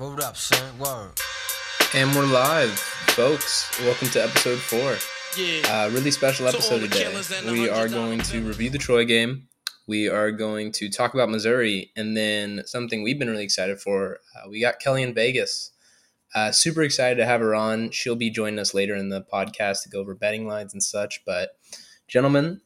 Hold up, son. Word. And we're live, folks. Welcome to episode four. Yeah. Uh, really special episode the today. killers and the We are going to and review the Troy game. We are going to talk about Missouri, and then something we've been really excited for. Uh, we got Kelly in Vegas. Uh, super excited to have her on. She'll be joining us later in the podcast to go over betting lines and such. But, gentlemen,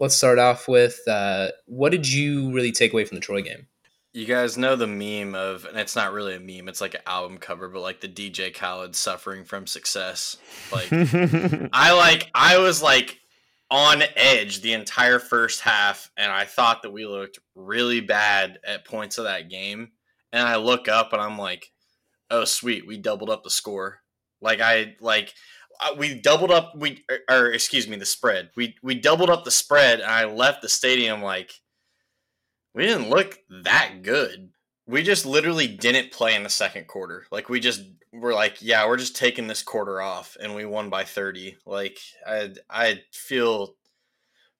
let's start off with uh, what did you really take away from the Troy game? You guys know the meme of, and it's not really a meme, it's like an album cover, but like the DJ Khaled suffering from success. Like, I like, I was like on edge the entire first half, and I thought that we looked really bad at points of that game. And I look up and I'm like, oh, sweet, we doubled up the score. Like, I, like, uh, we doubled up, we, or, or excuse me, the spread. We, we doubled up the spread, and I left the stadium like, we didn't look that good. We just literally didn't play in the second quarter. Like we just were like, yeah, we're just taking this quarter off, and we won by thirty. Like I I feel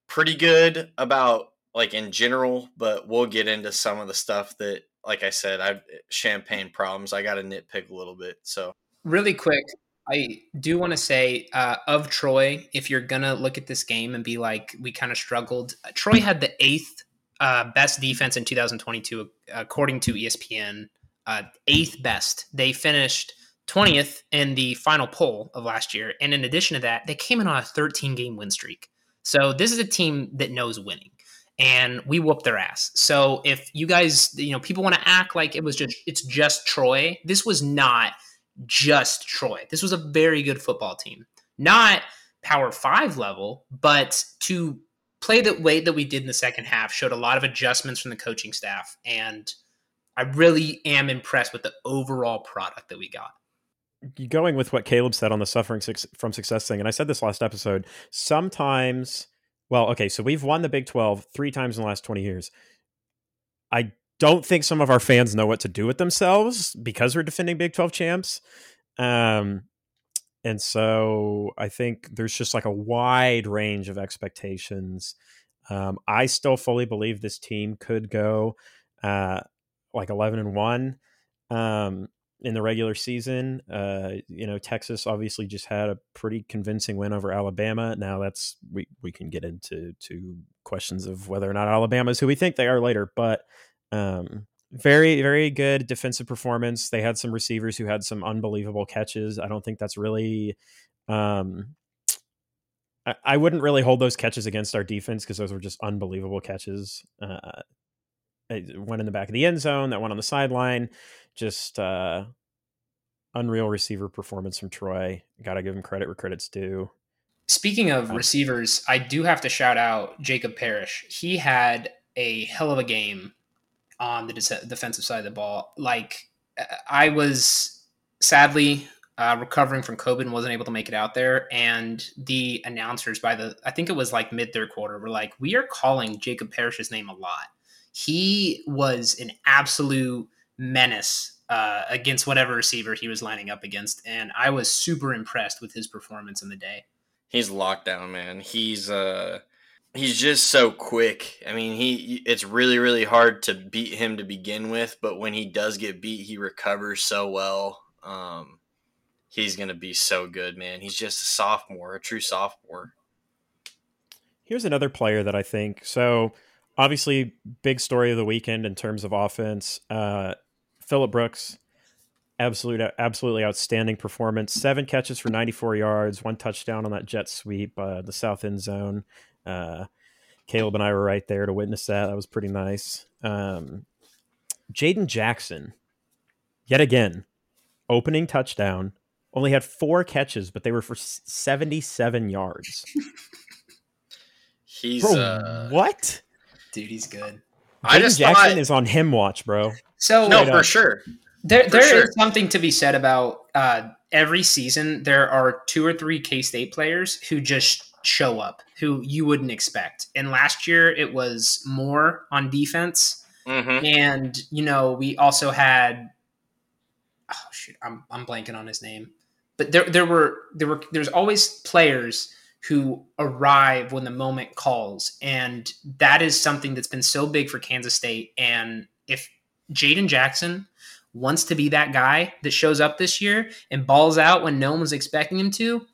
pretty good about like in general, but we'll get into some of the stuff that, like I said, I champagne problems. I got to nitpick a little bit. So really quick i do want to say uh, of troy if you're gonna look at this game and be like we kind of struggled troy had the eighth uh, best defense in 2022 according to espn uh, eighth best they finished 20th in the final poll of last year and in addition to that they came in on a 13 game win streak so this is a team that knows winning and we whooped their ass. So if you guys, you know, people want to act like it was just it's just Troy, this was not just Troy. This was a very good football team. Not power 5 level, but to play the way that we did in the second half showed a lot of adjustments from the coaching staff and I really am impressed with the overall product that we got. going with what Caleb said on the suffering from success thing, and I said this last episode, sometimes, well, okay, so we've won the Big 12 three times in the last 20 years. I don't think some of our fans know what to do with themselves because we're defending Big 12 champs. Um, and so I think there's just like a wide range of expectations. Um, I still fully believe this team could go uh, like 11 and 1. Um, in the regular season. Uh, you know, Texas obviously just had a pretty convincing win over Alabama. Now that's we we can get into to questions of whether or not Alabama is who we think they are later, but um, very very good defensive performance. They had some receivers who had some unbelievable catches. I don't think that's really. Um, I, I wouldn't really hold those catches against our defense because those were just unbelievable catches. Uh, one in the back of the end zone, that one on the sideline just uh unreal receiver performance from Troy. Got to give him credit where credit's due. Speaking of Uh, receivers, I do have to shout out Jacob Parrish. He had a hell of a game on the de- defensive side of the ball. Like I was sadly uh, recovering from COVID and wasn't able to make it out there, and the announcers by the I think it was like mid third quarter were like, "We are calling Jacob Parrish's name a lot." He was an absolute menace uh, against whatever receiver he was lining up against, and I was super impressed with his performance in the day. he's locked down, man. He's uh he's just so quick. I mean, he it's really really hard to beat him to begin with, but when he does get beat, he recovers so well. Um he's going to be so good, man. He's just a sophomore, a true sophomore. Here's another player that I think so. Obviously, big story of the weekend in terms of offense. Uh, Philip Brooks, absolute, absolutely outstanding performance. Seven catches for 94 yards, one touchdown on that jet sweep, uh, the south end zone. Uh, Caleb and I were right there to witness that. That was pretty nice. Um, Jaden Jackson, yet again, opening touchdown. Only had four catches, but they were for 77 yards. He's Bro, uh what? Dude, he's good. I Jaden just Jackson thought is on him watch, bro. So No, Straight for up. sure. there, for there is sure. something to be said about uh, every season. There are two or three K State players who just show up, who you wouldn't expect. And last year it was more on defense, Mhm. and you know we also had. Oh shoot, I'm I'm blanking on his name, but there there were there were there's always players who arrive when the moment calls, and that is something that's been so big for Kansas State. And if Jaden Jackson wants to be that guy that shows up this year and balls out when no one was expecting him to,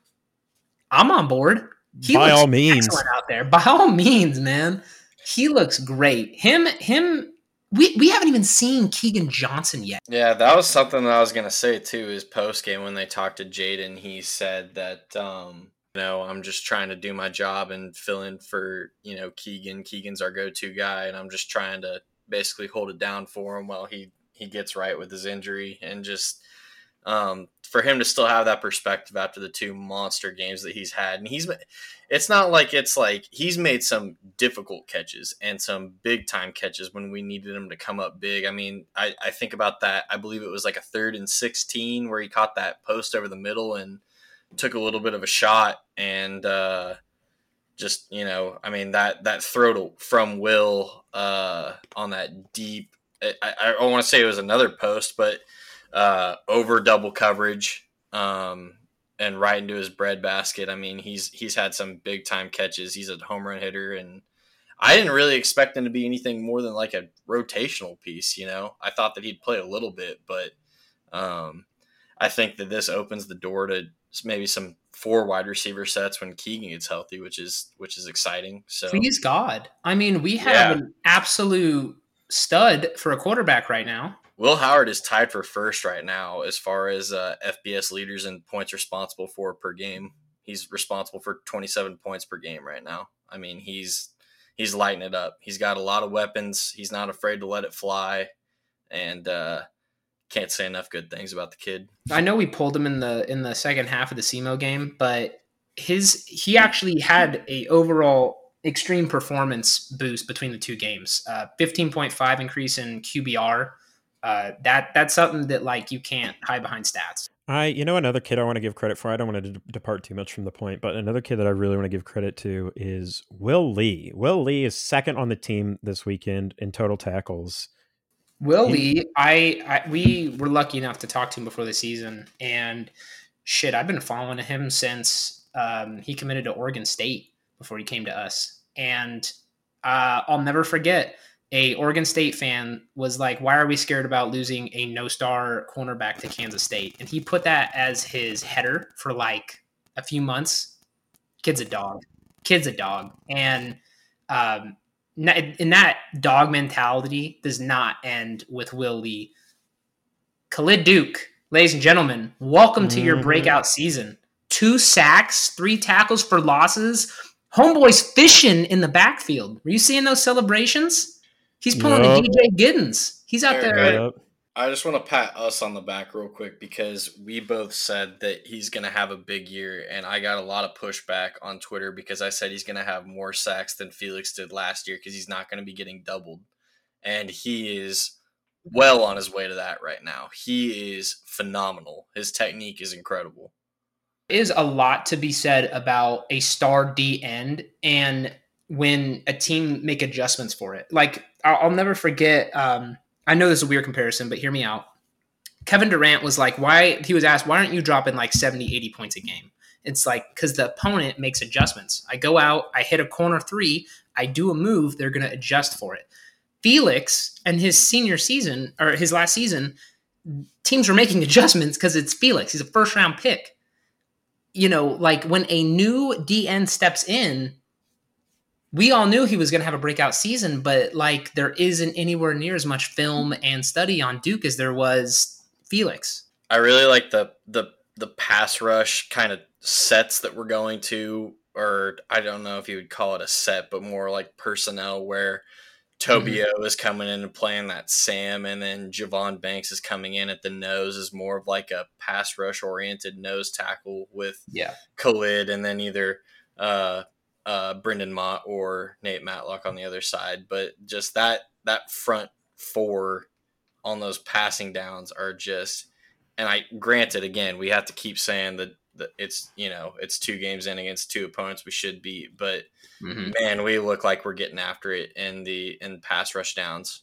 I'm on board. He By all means, out there. By all means, man, he looks great. Him, him. We, we haven't even seen Keegan Johnson yet. Yeah, that was something that I was gonna say too. Is post game when they talked to Jaden, he said that um, you know, I'm just trying to do my job and fill in for, you know, Keegan. Keegan's our go-to guy and I'm just trying to basically hold it down for him while he he gets right with his injury and just um, for him to still have that perspective after the two monster games that he's had and he's it's not like it's like he's made some difficult catches and some big time catches when we needed him to come up big i mean i, I think about that i believe it was like a third and 16 where he caught that post over the middle and took a little bit of a shot and uh, just you know, I mean that that throw to, from Will uh, on that deep. I, I, I want to say it was another post, but uh, over double coverage um, and right into his bread basket. I mean, he's he's had some big time catches. He's a home run hitter, and I didn't really expect him to be anything more than like a rotational piece. You know, I thought that he'd play a little bit, but um, I think that this opens the door to maybe some four wide receiver sets when Keegan gets healthy, which is which is exciting. So please God, I mean, we have yeah. an absolute stud for a quarterback right now. Will Howard is tied for first right now as far as uh, FBS leaders and points responsible for per game. He's responsible for 27 points per game right now. I mean, he's he's lighting it up. He's got a lot of weapons. He's not afraid to let it fly, and uh, can't say enough good things about the kid. I know we pulled him in the in the second half of the SEMO game, but his he actually had a overall extreme performance boost between the two games. Uh, 15.5 increase in QBR. Uh, that that's something that like you can't hide behind stats. I, you know, another kid I want to give credit for. I don't want to d- depart too much from the point, but another kid that I really want to give credit to is Will Lee. Will Lee is second on the team this weekend in total tackles. Will Lee, I, I we were lucky enough to talk to him before the season, and shit, I've been following him since um, he committed to Oregon State before he came to us, and uh, I'll never forget. A Oregon State fan was like, "Why are we scared about losing a no-star cornerback to Kansas State?" And he put that as his header for like a few months. Kid's a dog. Kid's a dog, and um, in that dog mentality does not end with Will Lee. Khalid Duke, ladies and gentlemen, welcome to mm-hmm. your breakout season. Two sacks, three tackles for losses. Homeboy's fishing in the backfield. Were you seeing those celebrations? He's pulling yep. DJ Giddens. He's out there. Yep. I just want to pat us on the back real quick because we both said that he's going to have a big year, and I got a lot of pushback on Twitter because I said he's going to have more sacks than Felix did last year because he's not going to be getting doubled, and he is well on his way to that right now. He is phenomenal. His technique is incredible. Is a lot to be said about a star D end and when a team make adjustments for it. Like I'll, I'll never forget. Um, I know this is a weird comparison, but hear me out. Kevin Durant was like, why? He was asked, why aren't you dropping like 70, 80 points a game? It's like, because the opponent makes adjustments. I go out, I hit a corner three, I do a move, they're going to adjust for it. Felix and his senior season, or his last season, teams were making adjustments because it's Felix. He's a first round pick. You know, like when a new DN steps in, we all knew he was going to have a breakout season, but like there isn't anywhere near as much film and study on Duke as there was Felix. I really like the the the pass rush kind of sets that we're going to, or I don't know if you would call it a set, but more like personnel where Tobio mm-hmm. is coming in and playing that Sam, and then Javon Banks is coming in at the nose is more of like a pass rush oriented nose tackle with yeah Khalid, and then either uh, uh, Brendan Mott or Nate Matlock on the other side. But just that that front four on those passing downs are just. And I granted again, we have to keep saying that, that it's you know it's two games in against two opponents we should beat, but mm-hmm. man, we look like we're getting after it in the in pass rush downs.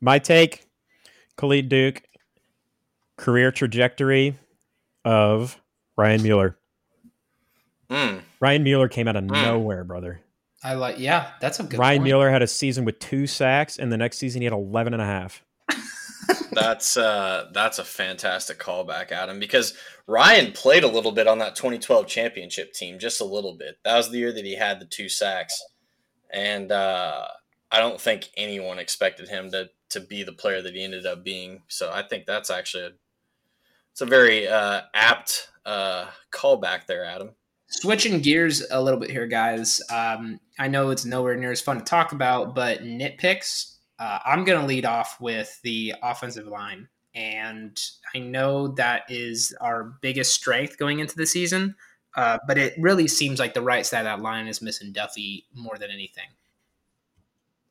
My take, Khalid Duke, career trajectory of Ryan Mueller. Mm. Ryan Mueller came out of mm. nowhere, brother. I like, yeah, that's a good Ryan point. Mueller had a season with two sacks, and the next season he had 11 and a half. that's uh that's a fantastic callback, Adam, because Ryan played a little bit on that 2012 championship team, just a little bit. That was the year that he had the two sacks, and uh, I don't think anyone expected him to to be the player that he ended up being. So I think that's actually a it's a very uh, apt uh, callback there, Adam. Switching gears a little bit here, guys. Um, I know it's nowhere near as fun to talk about, but nitpicks. Uh, I'm going to lead off with the offensive line. And I know that is our biggest strength going into the season, uh, but it really seems like the right side of that line is missing Duffy more than anything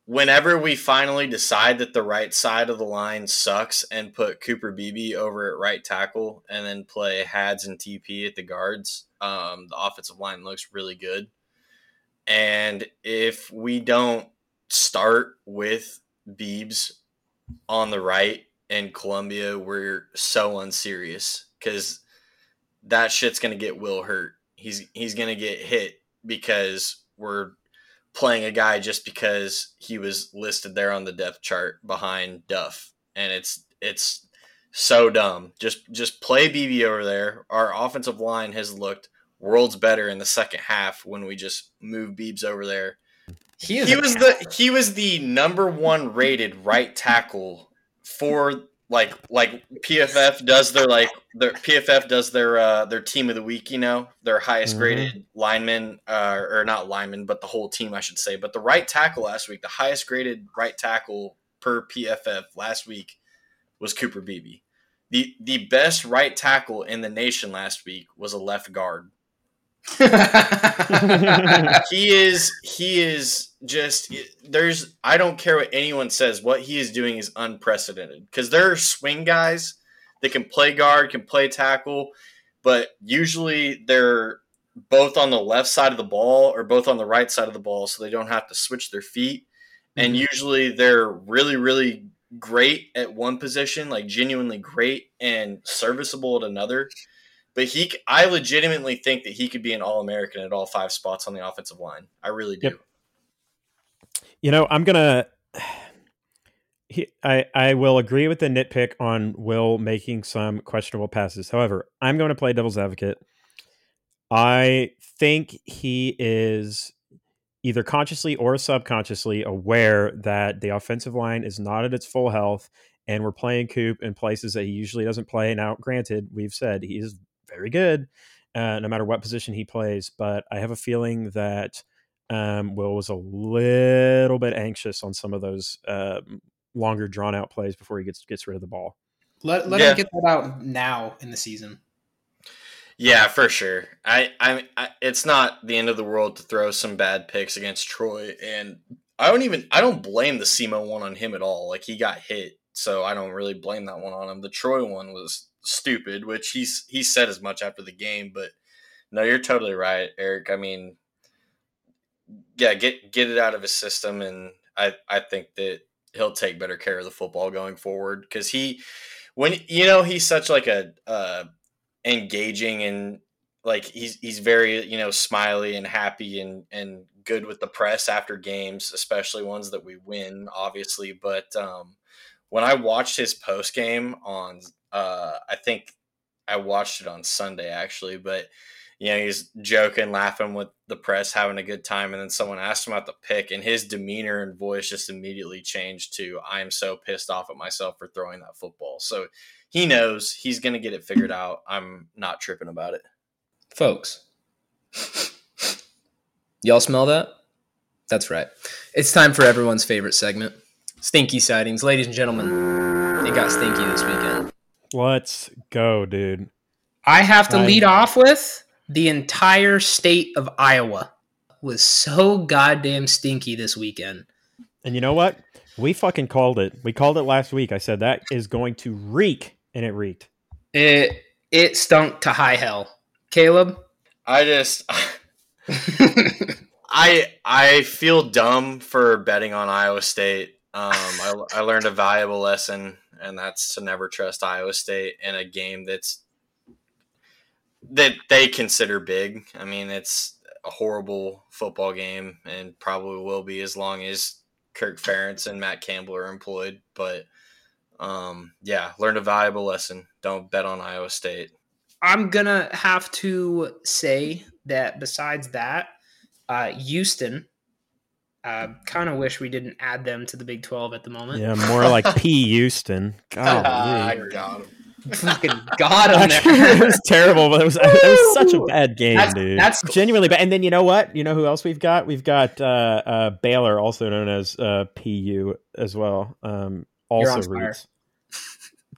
whenever we finally decide that the right side of the line sucks and put Cooper Beebe over at right tackle and then play Hads and TP at the guards, um, the offensive line looks really good. And if we don't start with Beebs on the right and Columbia, we're so unserious because that shit's gonna get Will hurt. He's he's gonna get hit because we're playing a guy just because he was listed there on the depth chart behind Duff, and it's it's so dumb. Just just play Beebe over there. Our offensive line has looked worlds better in the second half when we just move Beebs over there. He, he was the he was the number one rated right tackle for like like PFF does their like their PFF does their uh their team of the week, you know, their highest mm-hmm. graded lineman uh or not lineman, but the whole team I should say. But the right tackle last week, the highest graded right tackle per PFF last week was Cooper Beebe. The the best right tackle in the nation last week was a left guard. he is he is just there's I don't care what anyone says. What he is doing is unprecedented because there are swing guys that can play guard, can play tackle, but usually they're both on the left side of the ball or both on the right side of the ball, so they don't have to switch their feet. And mm-hmm. usually they're really, really great at one position, like genuinely great and serviceable at another. But he, I legitimately think that he could be an All American at all five spots on the offensive line. I really do. Yep. You know, I'm gonna. He, I I will agree with the nitpick on Will making some questionable passes. However, I'm going to play devil's advocate. I think he is either consciously or subconsciously aware that the offensive line is not at its full health and we're playing Coop in places that he usually doesn't play. Now, granted, we've said he's very good uh, no matter what position he plays, but I have a feeling that um, Will was a little bit anxious on some of those uh, longer drawn out plays before he gets gets rid of the ball. Let let yeah. him get that out now in the season. Yeah, for sure. I, I, I it's not the end of the world to throw some bad picks against Troy, and I don't even I don't blame the SEMO one on him at all. Like he got hit, so I don't really blame that one on him. The Troy one was stupid, which he's he said as much after the game, but no, you're totally right, Eric. I mean, yeah, get get it out of his system, and I I think that he'll take better care of the football going forward because he when you know he's such like a uh, engaging and like he's he's very you know smiley and happy and and good with the press after games, especially ones that we win, obviously. But um, when I watched his post game on, uh, I think I watched it on Sunday actually, but you know, he's joking, laughing with the press, having a good time. And then someone asked him about the pick, and his demeanor and voice just immediately changed to, I am so pissed off at myself for throwing that football. So he knows he's going to get it figured out. I'm not tripping about it. Folks, y'all smell that? That's right. It's time for everyone's favorite segment Stinky Sightings. Ladies and gentlemen, it got stinky this weekend. Let's go, dude. I have to I... lead off with the entire state of Iowa was so goddamn stinky this weekend. And you know what? We fucking called it. We called it last week. I said that is going to reek, and it reeked. It it stunk to high hell. Caleb, I just I I feel dumb for betting on Iowa State. Um, I, I learned a valuable lesson, and that's to never trust Iowa State in a game that's that they consider big. I mean, it's a horrible football game and probably will be as long as Kirk Ferentz and Matt Campbell are employed. But Um, yeah, learned a valuable lesson. Don't bet on Iowa State. I'm gonna have to say that besides that, uh, Houston. Uh, kind of wish we didn't add them to the Big Twelve at the moment. Yeah, more like P. Houston. God, I got him. Fucking got him there. it was terrible, but it was, it was such a bad game, That's- dude. that's- genuinely bad. And then you know what? You know who else we've got? We've got uh, uh, Baylor, also known as uh, PU, as well. Um, You're also on fire. reads.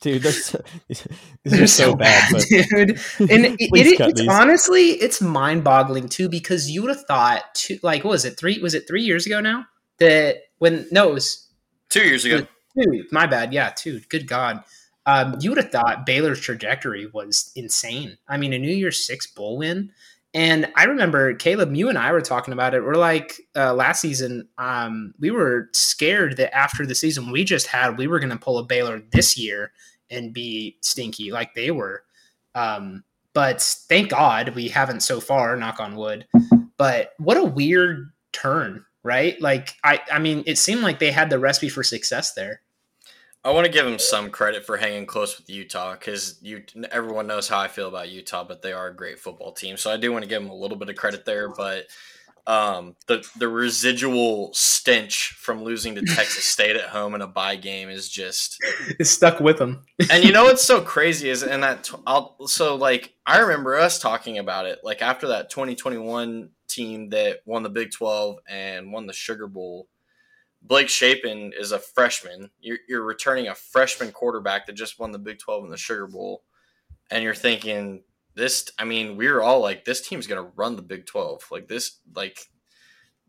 Dude, they're so, these They're are so bad. But dude. And it, it- it's these. honestly, it's mind-boggling too because you would have thought, two, like, what was it three? Was it three years ago now that when no, it was Two years ago. two. My bad. Yeah, two. Good God. Um, you would have thought Baylor's trajectory was insane. I mean, a New Year's Six bowl win. And I remember Caleb, you and I were talking about it. We're like uh, last season, um, we were scared that after the season we just had, we were going to pull a Baylor this year and be stinky like they were. Um, but thank God we haven't so far. Knock on wood. But what a weird turn, right? Like I, I mean, it seemed like they had the recipe for success there. I want to give them some credit for hanging close with Utah because you everyone knows how I feel about Utah, but they are a great football team. So I do want to give them a little bit of credit there. But um, the the residual stench from losing to Texas State at home in a bye game is just. It stuck with them. And you know what's so crazy is and that I'll, so like I remember us talking about it like after that 2021 team that won the Big 12 and won the Sugar Bowl. Blake Shapen is a freshman. You're, you're returning a freshman quarterback that just won the Big 12 and the Sugar Bowl. And you're thinking, this, I mean, we are all like, this team's going to run the Big 12. Like, this, like,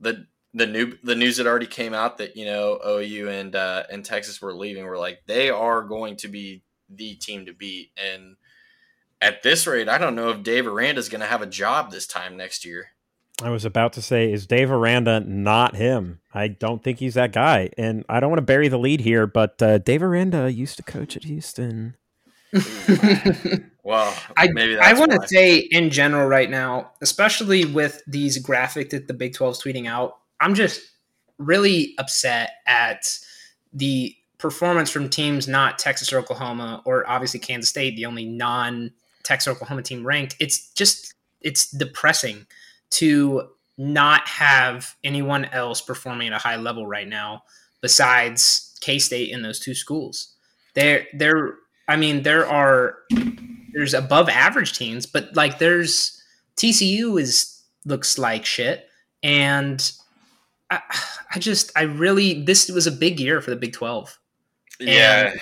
the, the new the news that already came out that you know OU and uh, and Texas were leaving were like they are going to be the team to beat and at this rate I don't know if Dave Aranda is going to have a job this time next year. I was about to say, is Dave Aranda not him? I don't think he's that guy. And I don't want to bury the lead here, but uh, Dave Aranda used to coach at Houston. Well, I, maybe I that's want to say in general right now, especially with these graphic that the Big 12's tweeting out, I'm just really upset at the performance from teams not Texas or Oklahoma or obviously Kansas State, the only non Texas or Oklahoma team ranked. It's just it's depressing to not have anyone else performing at a high level right now besides K State in those two schools. There, there. I mean, there are there's above average teams, but like there's TCU is looks like shit, and I, I just I really this was a big year for the Big Twelve. Yeah,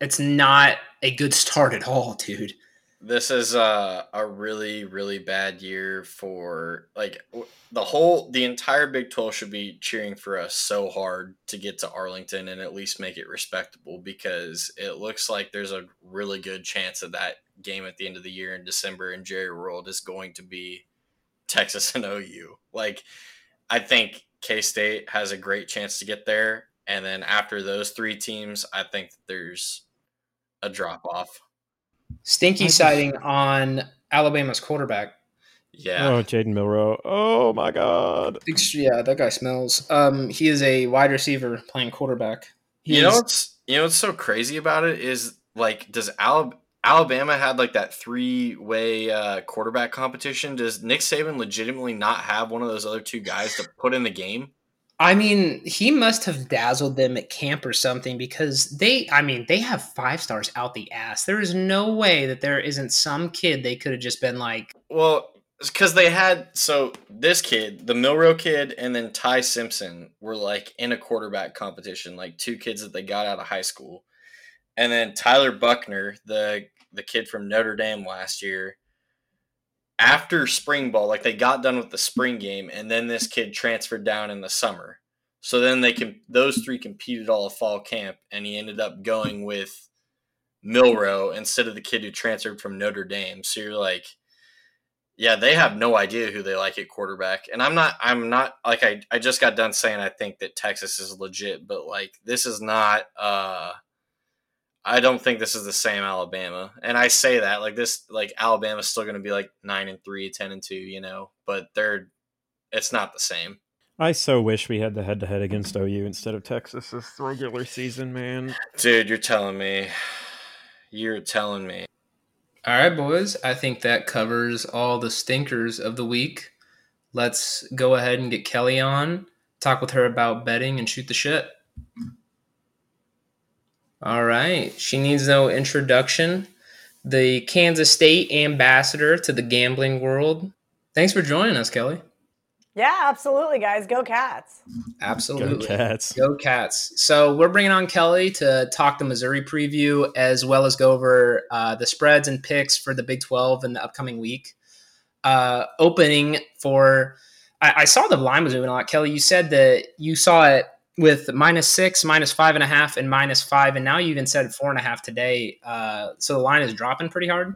It's not a good start at all, dude. This is a, a really really bad year for like the whole the entire big 12 should be cheering for us so hard to get to arlington and at least make it respectable because it looks like there's a really good chance that that game at the end of the year in december in jerry world is going to be texas and ou like i think k-state has a great chance to get there and then after those three teams i think there's a drop off Stinky I just- sighting on Alabama's quarterback. yeah Oh, Jalen Milroe. Oh, my God. Yeah, that guy smells. Um, he is a wide receiver playing quarterback. He you know is- what's you know what's so crazy about it is like does Alab- Alabama had like that three way uh, quarterback competition? Does Nick Saban legitimately not have one of those other two guys to put in the game? I mean, he must have dazzled them at camp or something because they, I mean, they have five stars out the ass. There is no way that there isn't some kid they could have just been like, Well, because they had so this kid, the Milroe kid, and then Ty Simpson were like in a quarterback competition, like two kids that they got out of high school, and then Tyler Buchner, the the kid from Notre Dame last year. After spring ball, like they got done with the spring game, and then this kid transferred down in the summer. So then they can those three competed all of fall camp, and he ended up going with Milroe instead of the kid who transferred from Notre Dame. So you're like, yeah, they have no idea who they like at quarterback. And I'm not I'm not like I, I just got done saying I think that Texas is legit, but like this is not uh I don't think this is the same Alabama. And I say that like this like Alabama's still gonna be like nine and three, 10 and two, you know, but they're it's not the same. I so wish we had the head to head against OU instead of Texas this regular season, man. Dude, you're telling me. You're telling me. All right, boys. I think that covers all the stinkers of the week. Let's go ahead and get Kelly on, talk with her about betting, and shoot the shit. All right. She needs no introduction. The Kansas State ambassador to the gambling world. Thanks for joining us, Kelly. Yeah, absolutely, guys. Go Cats. Absolutely. Go Cats. Go Cats. So we're bringing on Kelly to talk the Missouri preview as well as go over uh, the spreads and picks for the Big 12 in the upcoming week. Uh, opening for, I, I saw the line was moving a lot. Kelly, you said that you saw it with minus six, minus five and a half, and minus five, and now you even said four and a half today. Uh, so the line is dropping pretty hard.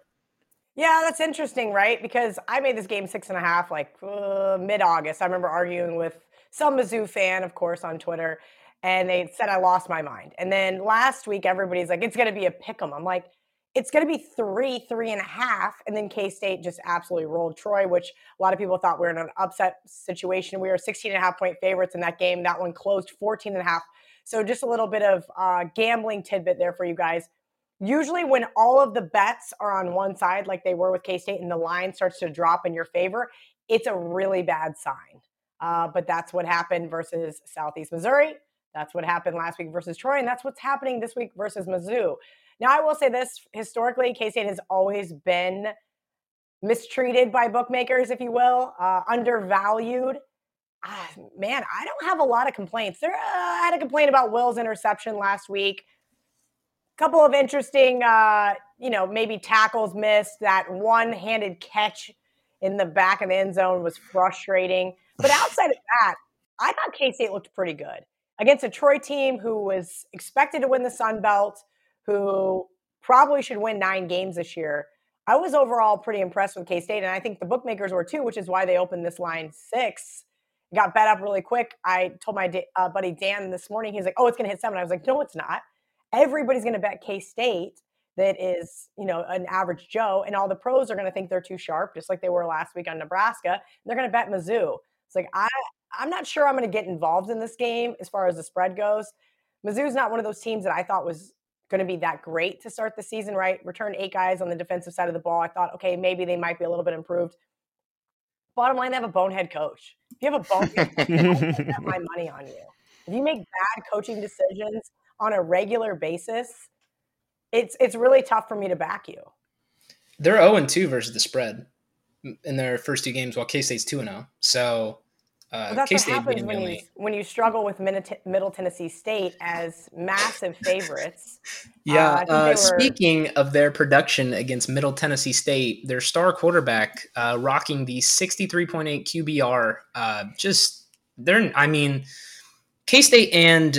Yeah, that's interesting, right? Because I made this game six and a half like uh, mid August. I remember arguing with some Mizzou fan, of course, on Twitter, and they said I lost my mind. And then last week, everybody's like, it's going to be a pick 'em. I'm like, it's going to be three, three and a half. And then K State just absolutely rolled Troy, which a lot of people thought we were in an upset situation. We were 16 and a half point favorites in that game. That one closed 14 and a half. So just a little bit of uh, gambling tidbit there for you guys. Usually, when all of the bets are on one side, like they were with K State, and the line starts to drop in your favor, it's a really bad sign. Uh, but that's what happened versus Southeast Missouri. That's what happened last week versus Troy, and that's what's happening this week versus Mizzou. Now, I will say this historically, K State has always been mistreated by bookmakers, if you will, uh, undervalued. Ah, man, I don't have a lot of complaints. There, uh, I had a complaint about Will's interception last week. A Couple of interesting, uh, you know, maybe tackles missed. That one-handed catch in the back of the end zone was frustrating. But outside of that, I thought K State looked pretty good against a Troy team who was expected to win the Sun Belt who probably should win nine games this year. I was overall pretty impressed with K State, and I think the bookmakers were too, which is why they opened this line six. Got bet up really quick. I told my uh, buddy Dan this morning, he's like, "Oh, it's going to hit seven. I was like, "No, it's not. Everybody's going to bet K State that is, you know, an average Joe, and all the pros are going to think they're too sharp, just like they were last week on Nebraska. they're going to bet Mizzou. It's like I, I'm not sure I'm going to get involved in this game as far as the spread goes. Mizzou's not one of those teams that I thought was going to be that great to start the season, right? Return eight guys on the defensive side of the ball. I thought, okay, maybe they might be a little bit improved. Bottom line, they have a bonehead coach. If you have a bonehead coach, I bet my money on you. If you make bad coaching decisions on a regular basis, it's it's really tough for me to back you. They're 0 2 versus the spread in their first two games, while K State's 2 0. So uh, well, that's K-State what happens when you when you struggle with Middle Tennessee State as massive favorites. Yeah. Uh, uh, were... Speaking of their production against Middle Tennessee State, their star quarterback uh, rocking the 63.8 QBR. Uh, just they're, I mean, K State and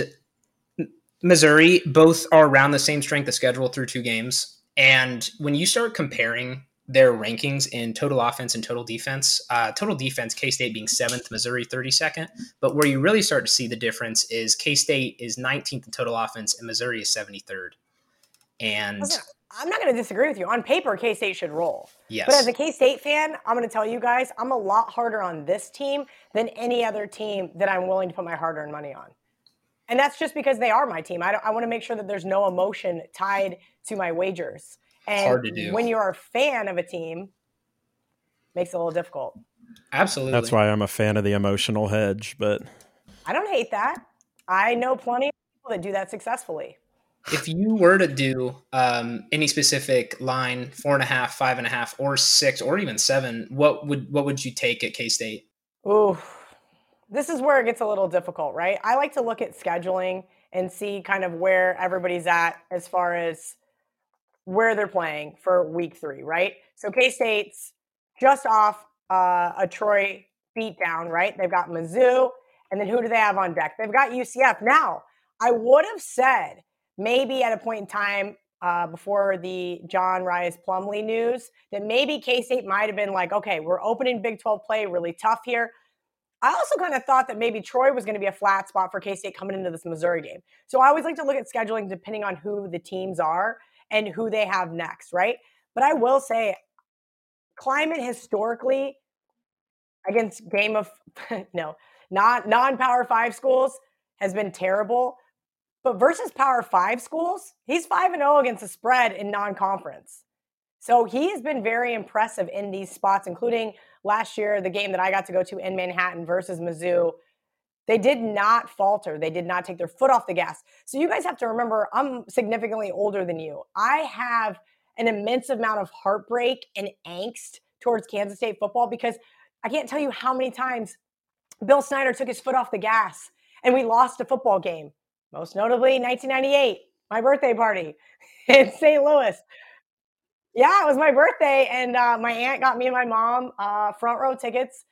Missouri both are around the same strength of schedule through two games. And when you start comparing their rankings in total offense and total defense. Uh, total defense, K State being seventh, Missouri 32nd. But where you really start to see the difference is K State is 19th in total offense and Missouri is 73rd. And I'm not going to disagree with you. On paper, K State should roll. Yes. But as a K State fan, I'm going to tell you guys, I'm a lot harder on this team than any other team that I'm willing to put my hard earned money on. And that's just because they are my team. I, I want to make sure that there's no emotion tied to my wagers. And hard to do. when you're a fan of a team, makes it a little difficult. Absolutely. That's why I'm a fan of the emotional hedge, but I don't hate that. I know plenty of people that do that successfully. If you were to do um, any specific line, four and a half, five and a half, or six, or even seven, what would what would you take at K State? Ooh, this is where it gets a little difficult, right? I like to look at scheduling and see kind of where everybody's at as far as where they're playing for week three, right? So K State's just off uh, a Troy beatdown, right? They've got Mizzou, and then who do they have on deck? They've got UCF. Now, I would have said maybe at a point in time uh, before the John Rhys Plumlee news that maybe K State might have been like, okay, we're opening Big 12 play really tough here. I also kind of thought that maybe Troy was going to be a flat spot for K State coming into this Missouri game. So I always like to look at scheduling depending on who the teams are and who they have next, right? But I will say, Klieman historically against Game of no not non Power Five schools has been terrible. But versus Power Five schools, he's five and zero against the spread in non-conference. So he has been very impressive in these spots, including last year the game that I got to go to in Manhattan versus Mizzou. They did not falter. They did not take their foot off the gas. So you guys have to remember, I'm significantly older than you. I have an immense amount of heartbreak and angst towards Kansas State football because I can't tell you how many times Bill Snyder took his foot off the gas and we lost a football game. Most notably, 1998, my birthday party in St. Louis. Yeah, it was my birthday, and uh, my aunt got me and my mom uh, front row tickets,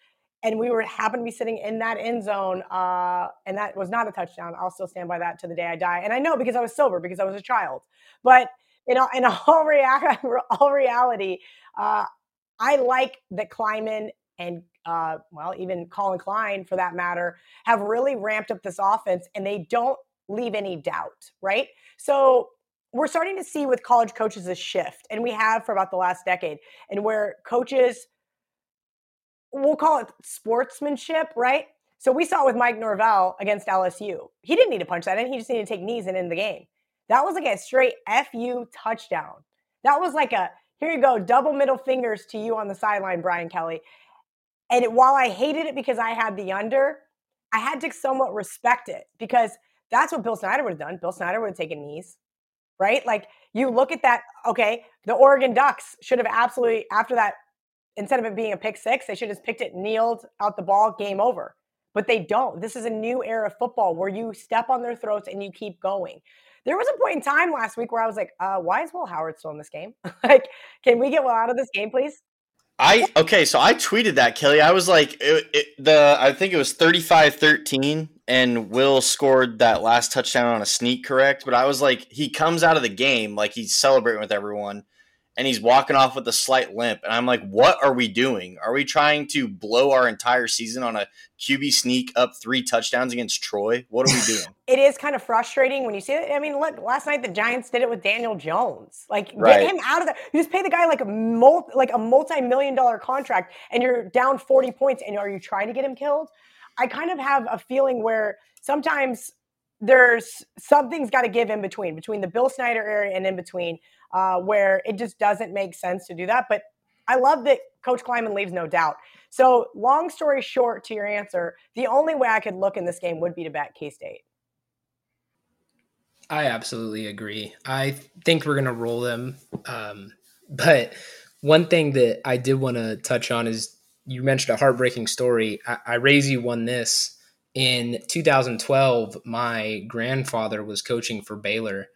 and we were happened to be sitting in that end zone, uh, and that was not a touchdown. I'll still stand by that to the day I die, and I know because I was sober because I was a child. But you know, in all, rea- all reality, uh, I like that Klieman and uh, well, even Collin Klein for that matter, have really ramped up this offense, and they don't leave any doubt, right? So we're starting to see with college coaches a shift, and we have for about the last decade, and where coaches, we'll call it sportsmanship, right? So we saw it with Mike Norvell against LSU. He didn't need to punch that in; he just needed to take knees and end the game. That was like a straight fu touchdown. That was like a here you go, double middle fingers to you on the sideline, Brian Kelly. And it, while I hated it because I had the under, I had to somewhat respect it because that's what Bill Snyder would have done. Bill Snyder would have taken knees right? Like you look at that, okay, the Oregon Ducks should have absolutely, after that, instead of it being a pick six, they should have picked it, kneeled out the ball, game over. But they don't. This is a new era of football where you step on their throats and you keep going. There was a point in time last week where I was like, uh, why is Will Howard still in this game? like, can we get Will out of this game, please? I okay, so I tweeted that Kelly. I was like, it, it, the I think it was 35-13 and Will scored that last touchdown on a sneak, correct? But I was like, he comes out of the game like he's celebrating with everyone, and he's walking off with a slight limp, and I'm like, what are we doing? Are we trying to blow our entire season on a QB sneak up three touchdowns against Troy? What are we doing? it is kind of frustrating when you see it. I mean, look, last night the Giants did it with Daniel Jones. Like, Right. get him out of there. You just pay the guy like a multi, like a multi-million dollar contract, and you're down 40 points, and are you trying to get him killed? I kind of have a feeling where sometimes there's something's got to give in between, between the Bill Snyder area and in between, uh, where it just doesn't make sense to do that. But I love that Coach Klieman leaves no doubt. So, long story short, to your answer, the only way I could look in this game would be to bet K State. I absolutely agree. I think we're going to roll them. Um, but one thing that I did want to touch on is you mentioned a heartbreaking story. I, I raise you won this. In 2012, my grandfather was coaching for Baylor,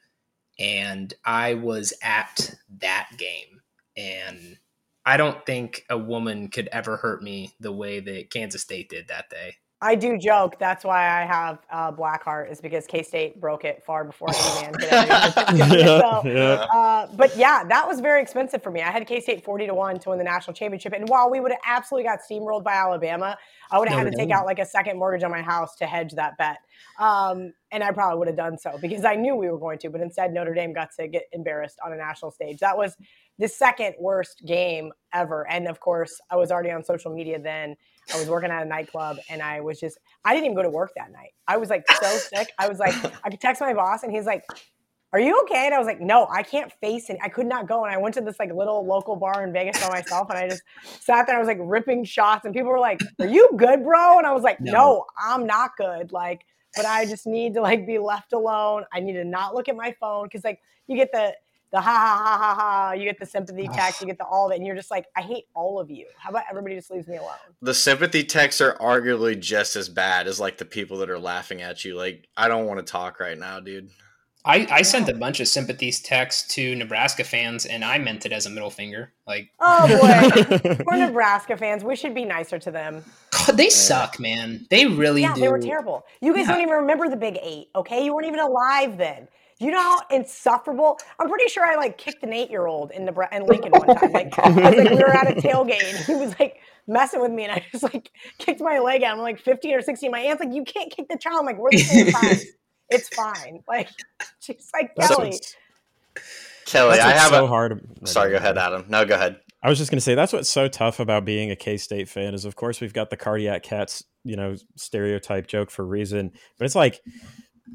and I was at that game. And I don't think a woman could ever hurt me the way that Kansas State did that day. I do joke. That's why I have uh, black heart is because K State broke it far before any man could ever. do so, yeah. uh, but yeah, that was very expensive for me. I had K State forty to one to win the national championship, and while we would have absolutely got steamrolled by Alabama, I would have had Notre to take out like a second mortgage on my house to hedge that bet. Um, and I probably would have done so because I knew we were going to, but instead Notre Dame got to get embarrassed on a national stage. That was the second worst game ever, and of course, I was already on social media then. I was working at a nightclub and I was just, I didn't even go to work that night. I was like so sick. I was like, I could text my boss and he's like, Are you okay? And I was like, No, I can't face it. I could not go. And I went to this like little local bar in Vegas by myself and I just sat there. I was like ripping shots and people were like, Are you good, bro? And I was like, No. No, I'm not good. Like, but I just need to like be left alone. I need to not look at my phone because like you get the, the ha ha ha ha ha, you get the sympathy text, you get the all of it, and you're just like, I hate all of you. How about everybody just leaves me alone? the sympathy texts are arguably just as bad as like the people that are laughing at you. Like, I don't want to talk right now, dude. I, I sent a bunch of sympathies texts to Nebraska fans, and I meant it as a middle finger. Like, Oh boy. We're Nebraska fans. We should be nicer to them. God, they suck, man. They really Yeah, do. they were terrible. You guys Yeah. don't even remember the Big Eight, okay? You weren't even alive then. You know how insufferable? I'm pretty sure I like kicked an eight-year-old in Nebraska in Lincoln one time. Like, I was like, we were at a tailgate, and he was like messing with me, and I just like kicked my leg out. I'm like 15 or 16. My aunt's like, you can't kick the child. I'm like, we're the same size. It's fine. Like, she's like, Kelly. Kelly, That's I have so a. hard. Sorry, go ahead, Adam. No, go ahead. I was just going to say that's what's so tough about being a K State fan is, of course, we've got the cardiac cats you know stereotype joke for a reason, but it's like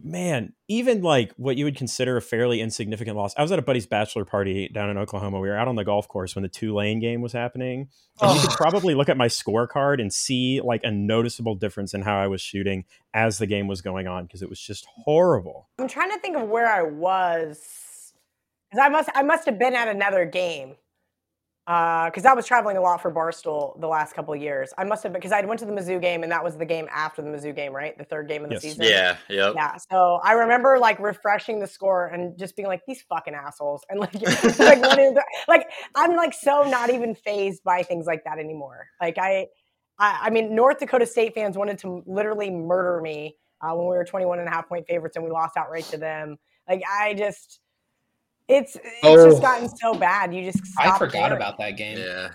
man, even like what you would consider a fairly insignificant loss. I was at a buddy's bachelor party down in Oklahoma. We were out on the golf course when the Tulane game was happening. And oh. you could probably look at my scorecard and see like a noticeable difference in how I was shooting as the game was going on because it was just horrible. I'm trying to think of where I was. I must I must have been at another game because uh, I was traveling a lot for Barstool the last couple of years. I must have been because I went to the Mizzou game and that was the game after the Mizzou game, right? The third game of the yes. season. Yeah, yep. yeah. So I remember like refreshing the score and just being like, "These fucking assholes," and like, like, like I'm like so not even fazed by things like that anymore. Like I, I, I mean, North Dakota State fans wanted to literally murder me uh, when we were 21 and a half point favorites and we lost outright to them. Like I just it's it's oh. just gotten so bad. You just I forgot caring. about that game. Yeah.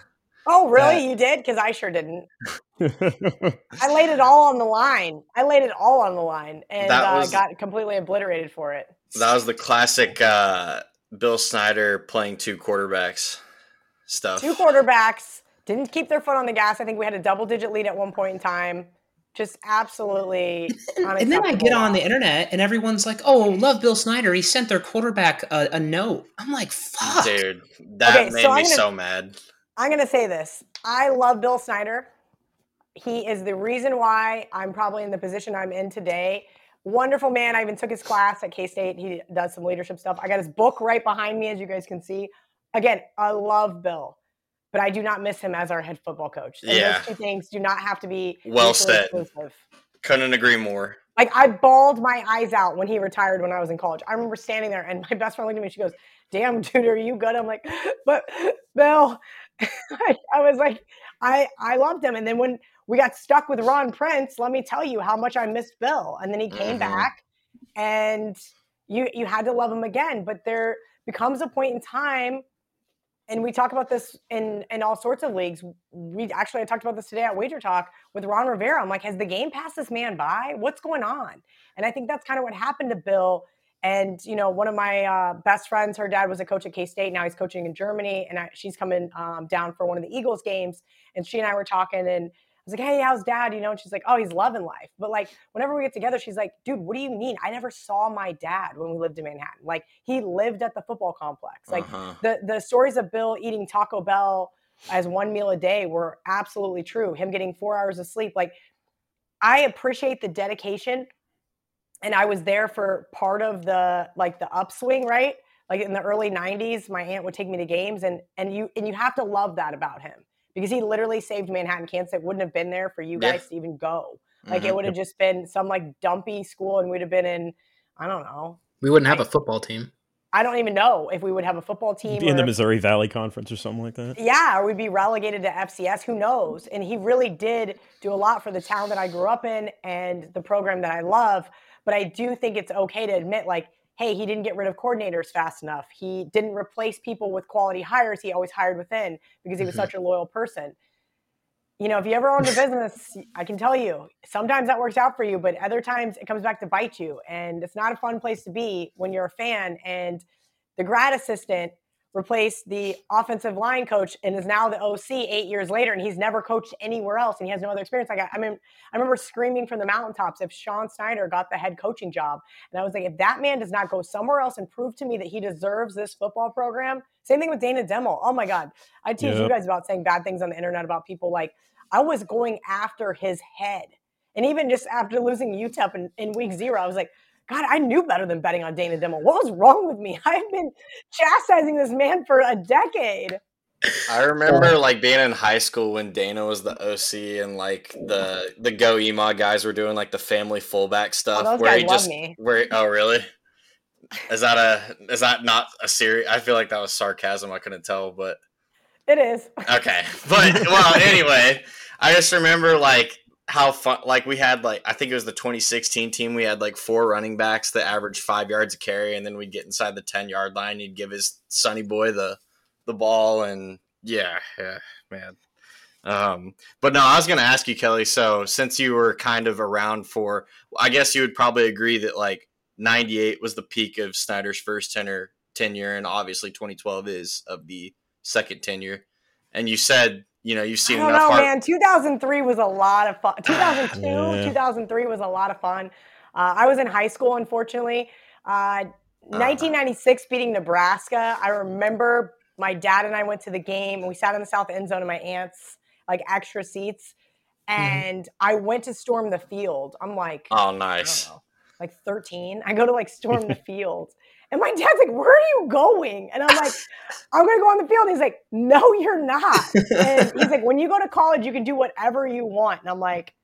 Oh, really? That... You did? Because I sure didn't. I laid it all on the line. I laid it all on the line and uh, was... uh, got completely obliterated for it. That was the classic uh, Bill Snyder playing two quarterbacks stuff. Two quarterbacks didn't keep their foot on the gas. I think we had a double digit lead at one point in time just absolutely. and then I get on the internet and everyone's like, "Oh, love Bill Snyder. He sent their quarterback a, a note." I'm like, "Fuck, dude, that okay, made so me gonna, so mad." I'm gonna say this: I love Bill Snyder. He is the reason why I'm probably in the position I'm in today. Wonderful man. I even took his class at K State. He does some leadership stuff. I got his book right behind me, as you guys can see. Again, I love Bill but I do not miss him as our head football coach. And yeah. those two things do not have to be well said. Exclusive. Couldn't agree more. Like I bawled my eyes out when he retired when I was in college. I remember standing there and my best friend looked at me. She goes, "Damn, dude, are you good?" I'm like, "But Bill," I, I was like, I I loved him. And then when we got stuck with Ron Prince, let me tell you how much I missed Bill. And then he came mm-hmm. back, and you you had to love him again. But there becomes a point in time and we talk about this in in all sorts of leagues. We actually I talked about this today at Wager Talk with Ron Rivera. I'm like, has the game passed this man by? What's going on? And I think that's kind of what happened to Bill. And you know, one of my uh, best friends, her dad was a coach at K State. Now he's coaching in Germany, and I, she's coming um, down for one of the Eagles games. And she and I were talking, and was like, hey, how's dad? You know, and she's like, oh, he's loving life. But like, whenever we get together, she's like, dude, what do you mean? I never saw my dad when we lived in Manhattan. Like, he lived at the football complex. Like, uh-huh. the the stories of Bill eating Taco Bell as one meal a day were absolutely true. Him getting four hours of sleep. Like, I appreciate the dedication, and I was there for part of the like the upswing, right? Like in the early '90s, my aunt would take me to games, and and you and you have to love that about him because he literally saved Manhattan. Kansas It wouldn't have been there for you guys yeah. to even go. Like mm-hmm. it would have just been some like dumpy school, and we'd have been in. I don't know. We wouldn't have a football team. I don't even know if we would have a football team. Be in the Missouri Valley Conference or something like that. Yeah, or we'd be relegated to FCS. Who knows? And he really did do a lot for the town that I grew up in and the program that I love. But I do think it's okay to admit, like, hey, he didn't get rid of coordinators fast enough. He didn't replace people with quality hires. He always hired within because he was mm-hmm. such a loyal person. You know, if you ever owned a business, I can tell you, sometimes that works out for you, but other times it comes back to bite you. And it's not a fun place to be when you're a fan and the grad assistant replaced the offensive line coach and is now the OC eight years later, and he's never coached anywhere else, and he has no other experience. Like I, I mean, I remember screaming from the mountaintops if Sean Snyder got the head coaching job, and I was like, if that man does not go somewhere else and prove to me that he deserves this football program. Same thing with Dana Dimel. Oh my God, I tease yep. you guys about saying bad things on the internet about people. Like I was going after his head, and even just after losing UTEP in, in week zero, I was like God, I knew better than betting on Dana Dimel. What was wrong with me? I've been chastising this man for a decade. I remember like being in high school when Dana was the OC and like the the GoEMAW guys were doing like the family fullback oh, stuff. Oh, where he just me. where oh really? Is that a is that not a serious? I feel like that was sarcasm. I couldn't tell, but it is. Okay, but well, anyway, I just remember like how fun like we had like I think it was the 2016 team we had like four running backs that averaged five yards a carry and then we'd get inside the 10 yard line he'd give his sonny boy the the ball and yeah yeah man. Um but no I was gonna ask you Kelly so since you were kind of around for I guess you would probably agree that like 98 was the peak of Snyder's first tenure tenure and obviously 2012 is of the second tenure. And you said you know you've I seen don't enough. know, man. 2003 was a lot of fun. 2002, Yeah. 2003 was a lot of fun. Uh, I was in high school, unfortunately. Uh, 1996 beating Nebraska. I remember my dad and I went to the game, and we sat in the south end zone of my aunt's, like extra seats. And I went to storm the field. I'm like, Oh, I nice. know, like 13. I go to like storm the field. And my dad's like, Where are you going? And I'm like, I'm going to go on the field. And he's like, No, you're not. And he's like, When you go to college, you can do whatever you want. And I'm like,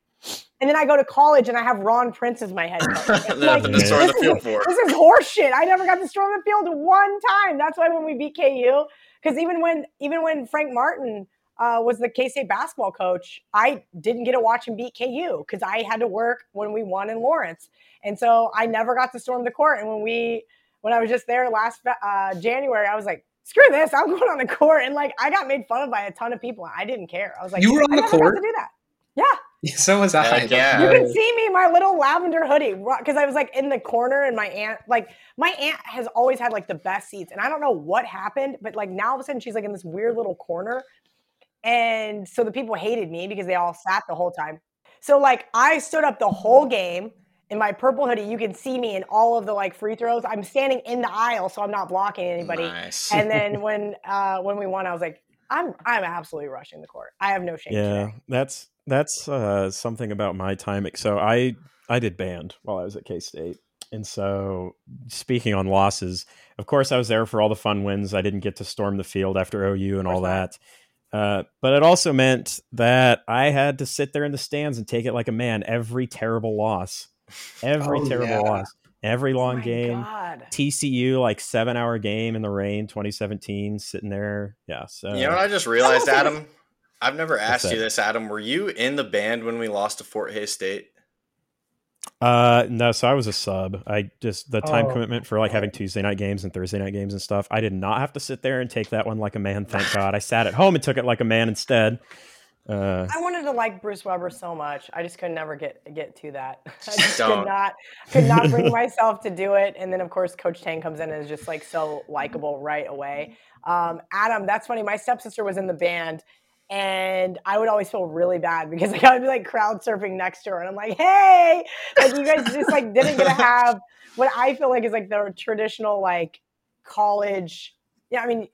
and then I go to college and I have Ron Prince as my head coach. Like, Nothing to storm the this is- This is horseshit. I never got to storm the field one time. That's why when we beat KU, because even when even when Frank Martin uh, was the K State basketball coach, I didn't get to watch him beat KU because I had to work when we won in Lawrence, and so I never got to storm the court. And when we when I was just there last uh, January, I was like. Screw this! I'm going on the court, and like I got made fun of by a ton of people. I didn't care. I was like, You were on I the court? to do that. Yeah, So was I. Heck yeah. you can see me in my little lavender hoodie because I was like in the corner and my aunt, like my aunt has always had like the best seats. And I don't know what happened, but like now all of a sudden she's like in this weird little corner. And so the people hated me because they all sat the whole time. So like I stood up the whole game in my purple hoodie. You can see me in all of the like free throws. I'm standing in the aisle, so I'm not blocking anybody. Nice. And then when uh when we won, I was like, I'm I'm absolutely rushing the court. I have no shame. Yeah, today. that's that's uh, something about my time. So I I did band while I was at K State, and so speaking on losses, of course I was there for all the fun wins. I didn't get to storm the field after OU and all that. Uh, but it also meant that I had to sit there in the stands and take it like a man. Every terrible loss, every Oh, terrible yeah. loss, every Oh long my game. God. TCU like seven hour game in the rain, 2017, sitting there. Yeah, so you know what I just realized, also- Adam? I've never asked you this, Adam. Were you in the band when we lost to Fort Hays State? Uh no, so I was a sub. I just the time Oh. commitment for like having Tuesday night games and Thursday night games and stuff. I did not have to sit there and take that one like a man. Thank God. I sat at home and took it like a man instead. Uh, I wanted to like Bruce Weber so much. I just could never get get to that. I just Don't. could not could not bring myself to do it. And then of course Coach Tang comes in and is just like so likable right away. Um, Adam, that's funny. My stepsister was in the band and I would always feel really bad because like I would be like crowd surfing next to her and I'm like, hey, like you guys just like didn't get to have what I feel like is like the traditional like college. Yeah, I mean,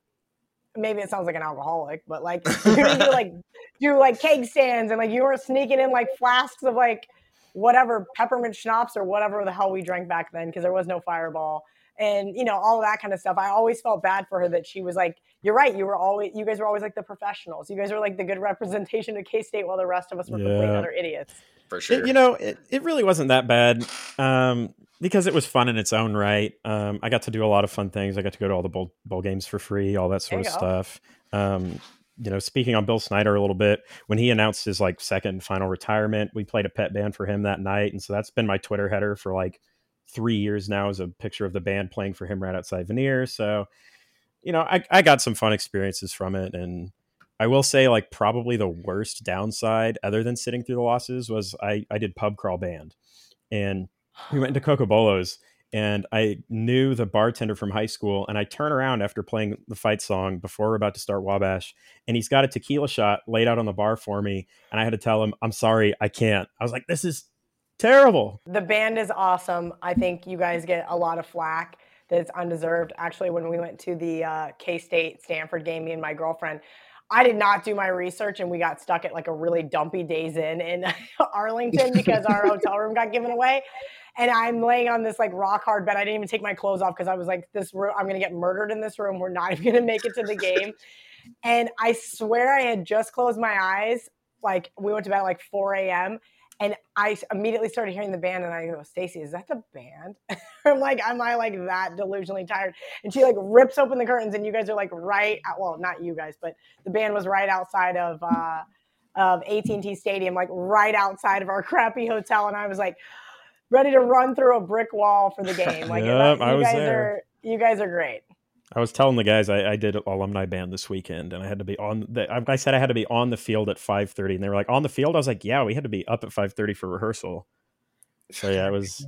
maybe it sounds like an alcoholic, but like you like do like keg stands and like you were sneaking in like flasks of like whatever peppermint schnapps or whatever the hell we drank back then because there was no fireball and you know all that kind of stuff. I always felt bad for her that she was like, "You're right. You were always you guys were always like the professionals. You guys were like the good representation of K State while the rest of us were complete Yeah. other idiots." For it- sure. you know, it, it really wasn't that bad um, because it was fun in its own right. Um, I got to do a lot of fun things. I got to go to all the bowl, bowl games for free, all that sort of go. stuff. Um, you know, speaking on Bill Snyder a little bit, when he announced his like second and final retirement, we played a pet band for him that night, and so that's been my Twitter header for like three years now. Is a picture of the band playing for him right outside Vanier. So, you know, I, I got some fun experiences from it, and I will say, like, probably the worst downside, other than sitting through the losses, was I I did pub crawl band, and we went into Cocobolos, and I knew the bartender from high school, and I turn around after playing the fight song before we're about to start Wabash, and he's got a tequila shot laid out on the bar for me, and I had to tell him, I'm sorry, I can't. I was like, this is terrible. The band is awesome. I think you guys get a lot of flack that's undeserved. Actually, when we went to the uh, K State Stanford game, me and my girlfriend, I did not do my research and we got stuck at like a really dumpy days in in Arlington because our hotel room got given away. And I'm laying on this like rock hard bed. I didn't even take my clothes off because I was like, this room, I'm going to get murdered in this room. We're not even going to make it to the game. and I swear I had just closed my eyes. Like we went to bed at like 4 a.m. And I immediately started hearing the band, and I go, "Stacy, is that the band?" I'm like, "Am I like that delusionally tired?" And she like rips open the curtains, and you guys are like right, out, well, not you guys, but the band was right outside of uh, of AT&T Stadium, like right outside of our crappy hotel, and I was like ready to run through a brick wall for the game. Like, Yep, that- I you was guys there. are you guys are great. I was telling the guys I, I did alumni band this weekend, and I had to be on. The, I said I had to be on the field at five thirty, and they were like, "On the field?" I was like, "Yeah, we had to be up at five thirty for rehearsal." So yeah, it was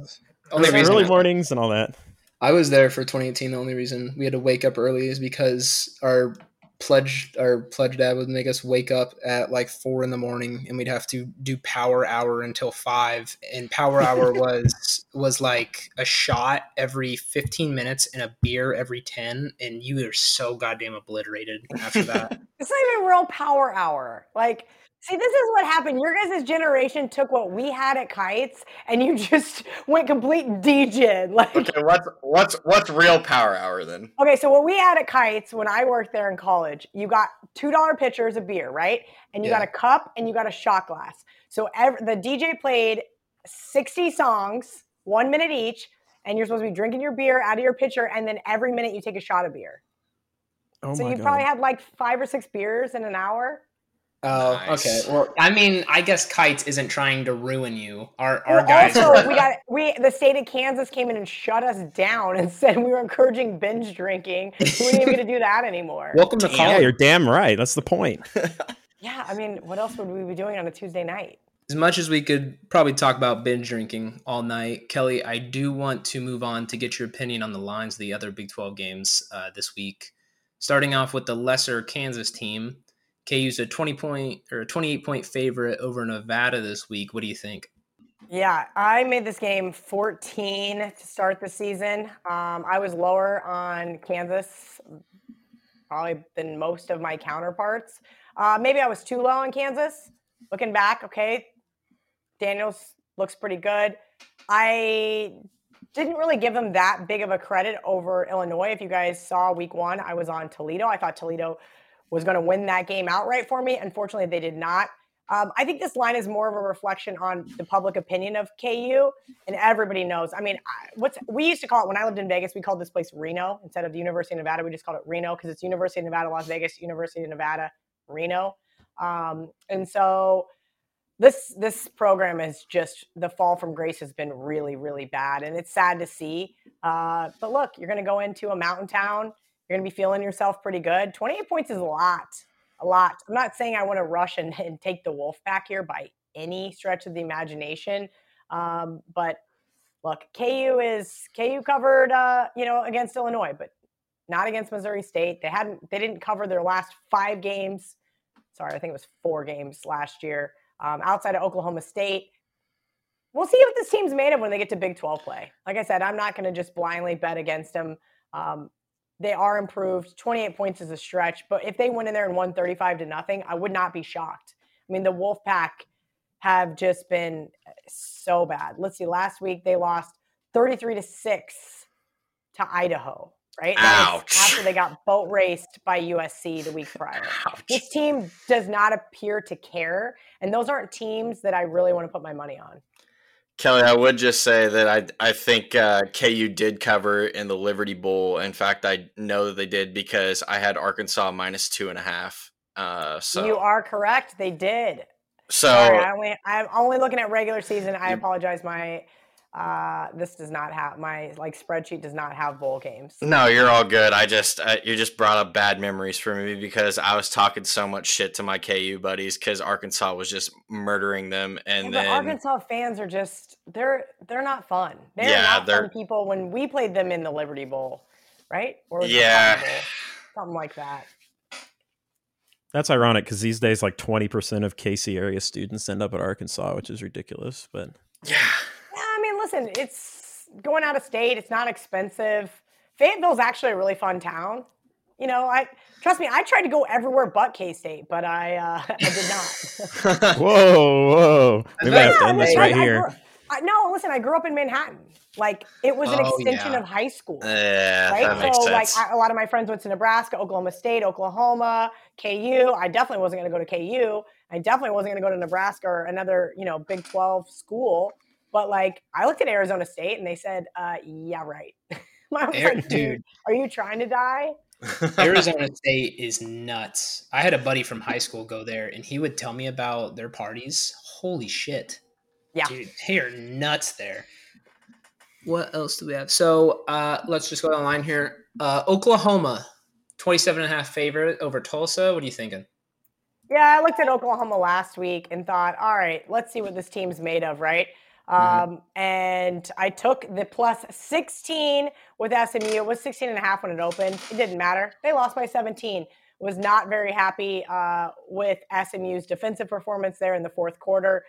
Only early mornings and all that. I was there for 2018. The only reason we had to wake up early is because our pledge our pledge dad would make us wake up at like four in the morning and we'd have to do power hour until five. And power hour was was like a shot every 15 minutes and a beer every 10 and you are so goddamn obliterated after that. It's not even real power hour. Like See, this is what happened. Your guys' generation took what we had at Kites, and you just went complete degen. Like, okay, what's what's what's real power hour then? Okay, so what we had at Kites when I worked there in college, you got two dollar pitchers of beer, right? And you yeah. got a cup and you got a shot glass. So every, the DJ played sixty songs, one minute each, and you're supposed to be drinking your beer out of your pitcher, and then every minute you take a shot of beer. Oh so you God. probably had like five or six beers in an hour. Oh, nice. okay. Well, I mean, I guess Kites isn't trying to ruin you. Our our well, guys. Also, we got we the state of Kansas came in and shut us down and said we were encouraging binge drinking. We weren't even going to do that anymore. Welcome to college. Yeah, you're damn right. That's the point. yeah, I mean, what else would we be doing on a Tuesday night? As much as we could probably talk about binge drinking all night, Kelly, I do want to move on to get your opinion on the lines of the other Big 12 games uh, this week. Starting off with the lesser Kansas team. KU's a 20 point or a 28 point favorite over Nevada this week. What do you think? Yeah, I made this game 14 to start the season. Um, I was lower on Kansas probably than most of my counterparts. Uh, maybe I was too low on Kansas. Looking back, okay, Daniels looks pretty good. I didn't really give them that big of a credit over Illinois. If you guys saw week one, I was on Toledo. I thought Toledo was going to win that game outright for me. Unfortunately, they did not. Um, I think this line is more of a reflection on the public opinion of KU, and everybody knows. I mean, what's we used to call it when I lived in Vegas. We called this place Reno instead of the University of Nevada. We just called it Reno because it's University of Nevada, Las Vegas, University of Nevada, Reno. Um, and so this this program is just the fall from grace has been really really bad, and it's sad to see. Uh, but look, you're going to go into a mountain town you're going to be feeling yourself pretty good. 28 points is a lot, a lot. I'm not saying I want to rush and, and take the Wolfpack here by any stretch of the imagination. Um, but look, KU is KU covered, uh, you know, against Illinois, but not against Missouri State. They hadn't, they didn't cover their last five games. Sorry, I think it was four games last year um, outside of Oklahoma State. We'll see what this team's made of when they get to Big 12 play. Like I said, I'm not going to just blindly bet against them. Um, they are improved. 28 points is a stretch, but if they went in there and won 35 to nothing, I would not be shocked. I mean, the Wolfpack have just been eh, so bad. Let's see, last week they lost 33 to 6 to Idaho, right? Ouch. After they got boat raced by USC the week prior. Ouch. This team does not appear to care, and those aren't teams that I really want to put my money on. Kelly, I would just say that I I think uh, KU did cover in the Liberty Bowl. In fact, I know that they did because I had Arkansas minus two and a half. Uh, so you are correct; they did. So Sorry, I I'm only looking at regular season. I apologize. My uh, this does not have my like spreadsheet does not have bowl games. No, you're all good. I just uh, you just brought up bad memories for me because I was talking so much shit to my KU buddies because Arkansas was just murdering them, and yeah, then Arkansas fans are just they're they're not fun. They're yeah, not they're, fun people. When we played them in the Liberty Bowl, right? Or yeah, something like that. That's ironic because these days, like twenty percent of KC area students end up at Arkansas, which is ridiculous. But yeah listen, it's going out of state. It's not expensive. Fayetteville's actually a really fun town. You know, I trust me. I tried to go everywhere but K State, but I uh, I did not. whoa, whoa! Maybe yeah, I have to end this right I, here. I I, no, listen. I grew up in Manhattan. Like it was an oh, extension yeah. of high school. Yeah, right. so like a lot of my friends went to Nebraska, Oklahoma State, Oklahoma, KU. I definitely wasn't going to go to KU. I definitely wasn't going to go to Nebraska or another, you know, Big Twelve school. But like, I looked at Arizona State and they said, uh, "Yeah, right." My Air, like, dude, are you trying to die? Arizona State is nuts. I had a buddy from high school go there, and he would tell me about their parties. Holy shit! Yeah, dude, they are nuts there. What else do we have? So uh, let's just go online here. Uh, Oklahoma, 27 and a half favorite over Tulsa. What are you thinking? Yeah, I looked at Oklahoma last week and thought, all right, let's see what this team's made of, right? Mm-hmm. Um, and I took the plus 16 with SMU. It was 16 and a half when it opened. It didn't matter. They lost by 17. Was not very happy uh, with SMU's defensive performance there in the fourth quarter.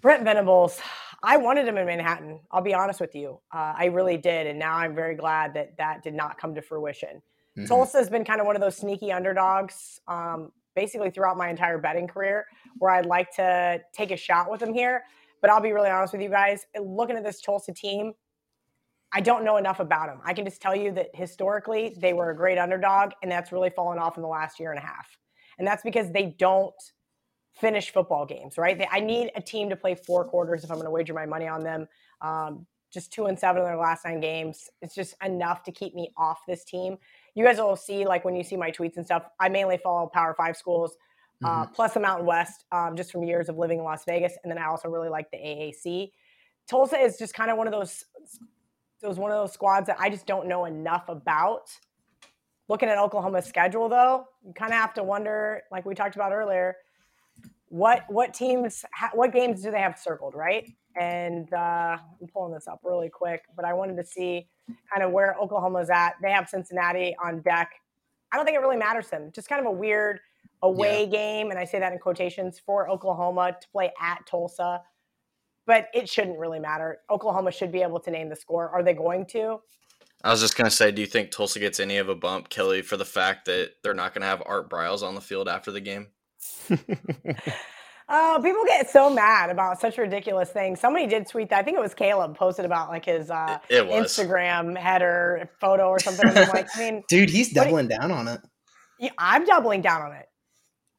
Brent Venables, I wanted him in Manhattan. I'll be honest with you. Uh, I really did. And now I'm very glad that that did not come to fruition. Mm-hmm. Tulsa has been kind of one of those sneaky underdogs um, basically throughout my entire betting career where I'd like to take a shot with them here. But I'll be really honest with you guys. Looking at this Tulsa team, I don't know enough about them. I can just tell you that historically they were a great underdog, and that's really fallen off in the last year and a half. And that's because they don't finish football games, right? They, I need a team to play four quarters if I'm going to wager my money on them. Um, just two and seven in their last nine games. It's just enough to keep me off this team. You guys will see, like when you see my tweets and stuff, I mainly follow Power Five schools, uh, mm-hmm. plus the Mountain West, um, just from years of living in Las Vegas. And then I also really like the AAC. Tulsa is just kind of one of those, those one of those squads that I just don't know enough about. Looking at Oklahoma's schedule, though, you kind of have to wonder, like we talked about earlier, what what teams what games do they have circled right and uh, i'm pulling this up really quick but i wanted to see kind of where oklahoma's at they have cincinnati on deck i don't think it really matters to them just kind of a weird away yeah. game and i say that in quotations for oklahoma to play at tulsa but it shouldn't really matter oklahoma should be able to name the score are they going to I was just gonna say, do you think Tulsa gets any of a bump, Kelly, for the fact that they're not gonna have Art Briles on the field after the game? Oh, people get so mad about such ridiculous things. Somebody did tweet that. I think it was Caleb posted about like his uh, Instagram header photo or something. I'm like, I mean, dude, he's doubling down on it. I'm doubling down on it.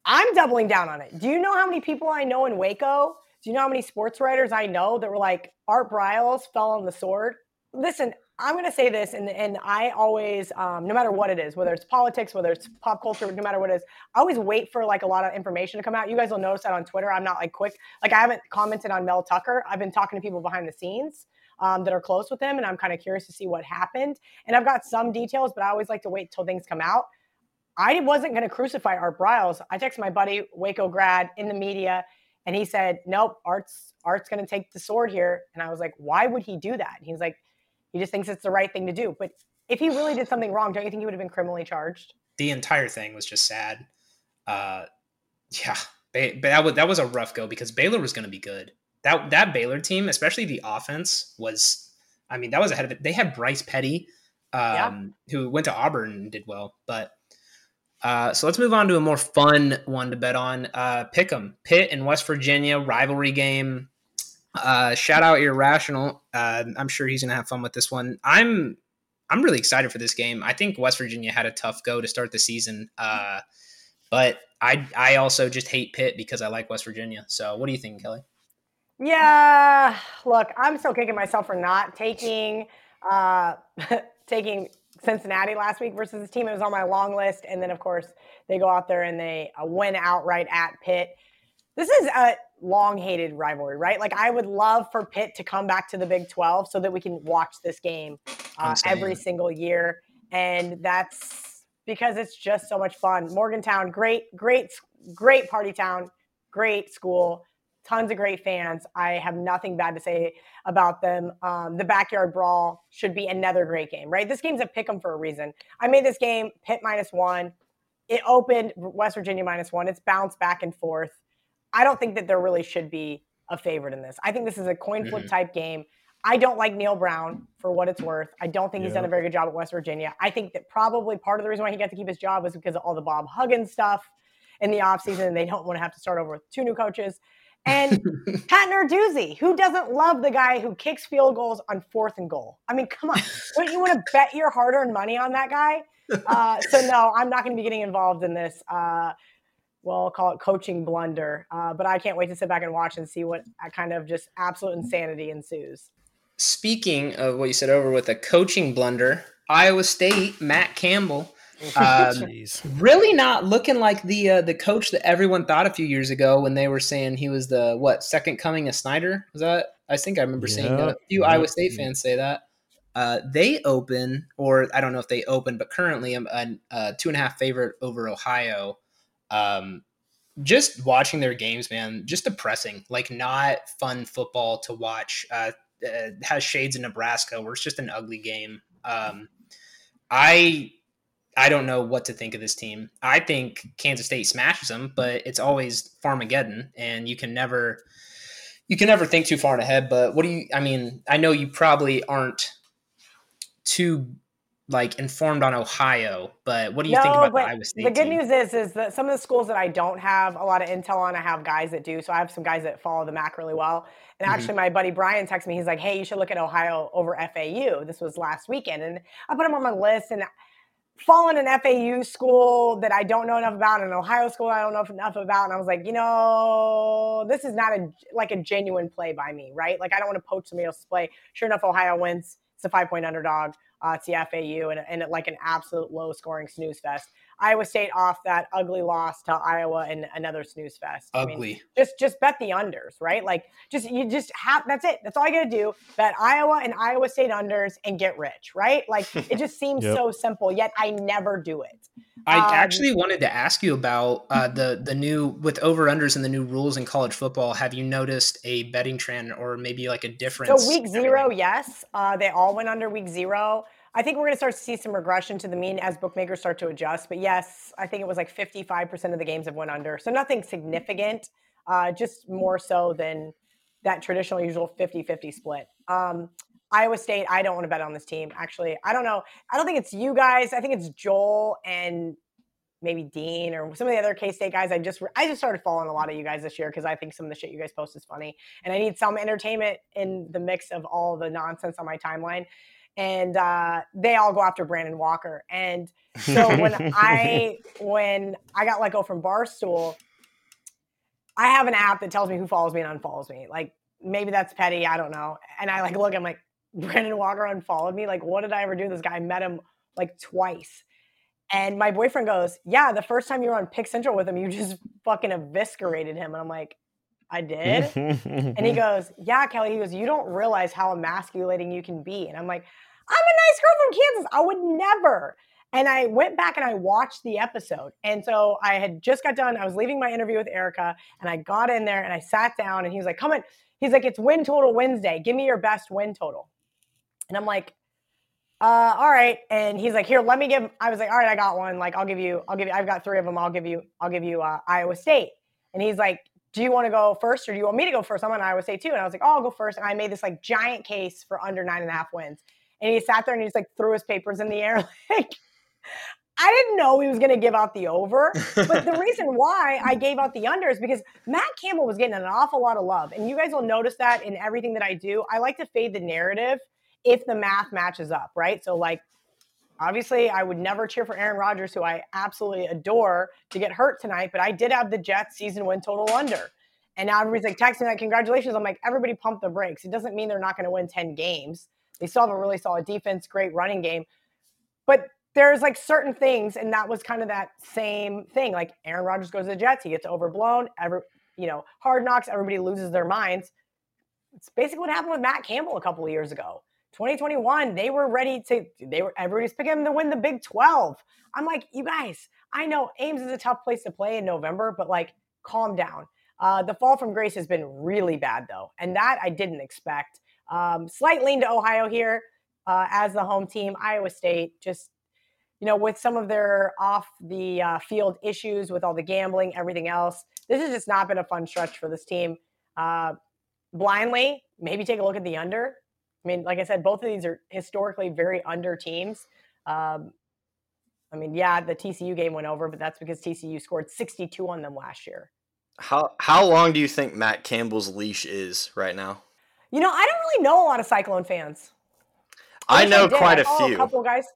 I'm doubling down on it. Do you know how many people I know in Waco? Do you know how many sports writers I know that were like Art Briles fell on the sword? Listen, I'm going to say this, and and I always, um, no matter what it is, whether it's politics, whether it's pop culture, no matter what it is, I always wait for like a lot of information to come out. You guys will notice that on Twitter, I'm not like quick. Like I haven't commented on Mel Tucker. I've been talking to people behind the scenes um, that are close with him, and I'm kind of curious to see what happened. And I've got some details, but I always like to wait till things come out. I wasn't going to crucify Art Briles. I texted my buddy Waco grad in the media, and he said, "Nope, Art's Art's going to take the sword here." And I was like, "Why would he do that?" And he's like he just thinks it's the right thing to do. But if he really did something wrong, don't you think he would have been criminally charged? The entire thing was just sad. Uh, yeah, but that was that was a rough go because Baylor was going to be good. That that Baylor team, especially the offense, was. I mean, that was ahead of it. They had Bryce Petty, um, yeah. who went to Auburn and did well. But uh, so let's move on to a more fun one to bet on. Uh, Pick'em, Pitt and West Virginia rivalry game. Uh, shout out Irrational. Uh, I'm sure he's gonna have fun with this one. I'm I'm really excited for this game. I think West Virginia had a tough go to start the season, uh, but I I also just hate Pitt because I like West Virginia. So what do you think, Kelly? Yeah, look, I'm still kicking myself for not taking uh, taking Cincinnati last week versus this team. It was on my long list, and then of course they go out there and they uh, win outright at Pitt. This is a long hated rivalry, right? Like I would love for Pitt to come back to the Big 12 so that we can watch this game uh, every single year. And that's because it's just so much fun. Morgantown, great, great, great party town, great school, tons of great fans. I have nothing bad to say about them. Um, the backyard brawl should be another great game, right? This game's a pick 'em for a reason. I made this game Pitt minus one. It opened West Virginia minus one. It's bounced back and forth. I don't think that there really should be a favorite in this. I think this is a coin flip mm-hmm. type game. I don't like Neal Brown for what it's worth. I don't think he's done a very good job at West Virginia. I think that probably part of the reason why he got to keep his job was because of all the Bob Huggins stuff in the offseason, and they don't want to have to start over with two new coaches. And Pat Narduzzi, who doesn't love the guy who kicks field goals on fourth and goal? I mean, come on. Don't you want to bet your hard earned money on that guy? Uh, so, no, I'm not going to be getting involved in this. Uh, well, I'll call it coaching blunder. Uh, but I can't wait to sit back and watch and see what kind of just absolute insanity ensues. Speaking of what you said over with a coaching blunder, Iowa State, Matt Campbell, um, really not looking like the uh, the coach that everyone thought a few years ago when they were saying he was the what second coming of Snyder. Was that? I think I remember seeing that. A few Iowa State fans say that. Uh, they open, or I don't know if they open, but currently a, a, a two and a half favorite over Ohio. Um, just watching their games, man, just depressing. Like not fun football to watch. Uh, uh, has shades in Nebraska where it's just an ugly game. Um, I I don't know what to think of this team. I think Kansas State smashes them, but it's always Farmageddon, and you can never you can never think too far ahead. But what do you? I mean, I know you probably aren't too like informed on Ohio, but what do you no, think about the Iowa State? The good team? news is is that some of the schools that I don't have a lot of intel on, I have guys that do. So I have some guys that follow the MAC really well. And mm-hmm. actually, my buddy Brian texted me. He's like, "Hey, you should look at Ohio over FAU." This was last weekend, and I put him on my list. And fallen an FAU school that I don't know enough about, an Ohio school I don't know enough about, and I was like, you know, this is not a like a genuine play by me, right? Like I don't want to poach somebody else's play. Sure enough, Ohio wins. It's a five point underdog. Uh, it's the FAU and, and like an absolute low scoring snooze fest. Iowa State off that ugly loss to Iowa and another snooze fest. Ugly. I mean, just just bet the unders, right? Like just you just have that's it. That's all you got to do. Bet Iowa and Iowa State unders and get rich, right? Like it just seems yep. so simple. Yet I never do it. I um, actually wanted to ask you about uh, the the new with over unders and the new rules in college football. Have you noticed a betting trend or maybe like a difference? So week zero, yes, uh, they all went under week zero. I think we're going to start to see some regression to the mean as bookmakers start to adjust. But yes, I think it was like 55% of the games have went under. So nothing significant, uh, just more so than that traditional usual 50 50 split. Um, Iowa State, I don't want to bet on this team. Actually, I don't know. I don't think it's you guys. I think it's Joel and maybe Dean or some of the other K State guys. I just I just started following a lot of you guys this year because I think some of the shit you guys post is funny, and I need some entertainment in the mix of all the nonsense on my timeline and uh, they all go after Brandon Walker. And so when I when I got let go from Barstool, I have an app that tells me who follows me and unfollows me. Like maybe that's petty, I don't know. And I like look, I'm like Brandon Walker unfollowed me. Like what did I ever do? This guy I met him like twice. And my boyfriend goes, "Yeah, the first time you were on Pick Central with him, you just fucking eviscerated him." And I'm like, I did. and he goes, Yeah, Kelly. He goes, You don't realize how emasculating you can be. And I'm like, I'm a nice girl from Kansas. I would never. And I went back and I watched the episode. And so I had just got done. I was leaving my interview with Erica and I got in there and I sat down and he was like, Come on. He's like, It's win total Wednesday. Give me your best win total. And I'm like, uh, all right. And he's like, here, let me give, I was like, all right, I got one. Like, I'll give you, I'll give you, I've got three of them. I'll give you, I'll give you, uh, Iowa State. And he's like, do you want to go first or do you want me to go first? I'm on Iowa State too. And I was like, oh, I'll go first. And I made this like giant case for under nine and a half wins. And he sat there and he just like threw his papers in the air. Like, I didn't know he was going to give out the over. But the reason why I gave out the under is because Matt Campbell was getting an awful lot of love. And you guys will notice that in everything that I do. I like to fade the narrative if the math matches up, right? So, like, Obviously, I would never cheer for Aaron Rodgers, who I absolutely adore, to get hurt tonight, but I did have the Jets season win total under. And now everybody's like texting like, congratulations. I'm like, everybody pump the brakes. It doesn't mean they're not going to win 10 games. They still have a really solid defense, great running game. But there's like certain things, and that was kind of that same thing. Like Aaron Rodgers goes to the Jets, he gets overblown. Every you know, hard knocks, everybody loses their minds. It's basically what happened with Matt Campbell a couple of years ago. 2021, they were ready to, they were, everybody's picking them to win the Big 12. I'm like, you guys, I know Ames is a tough place to play in November, but like, calm down. Uh, the fall from grace has been really bad, though, and that I didn't expect. Um, slight lean to Ohio here uh, as the home team. Iowa State, just you know, with some of their off the uh, field issues with all the gambling, everything else, this has just not been a fun stretch for this team. Uh, blindly, maybe take a look at the under. I mean, like I said, both of these are historically very under teams. Um, I mean, yeah, the TCU game went over, but that's because TCU scored 62 on them last year. How how long do you think Matt Campbell's leash is right now? You know, I don't really know a lot of Cyclone fans. I, I know I quite a few. A couple guys,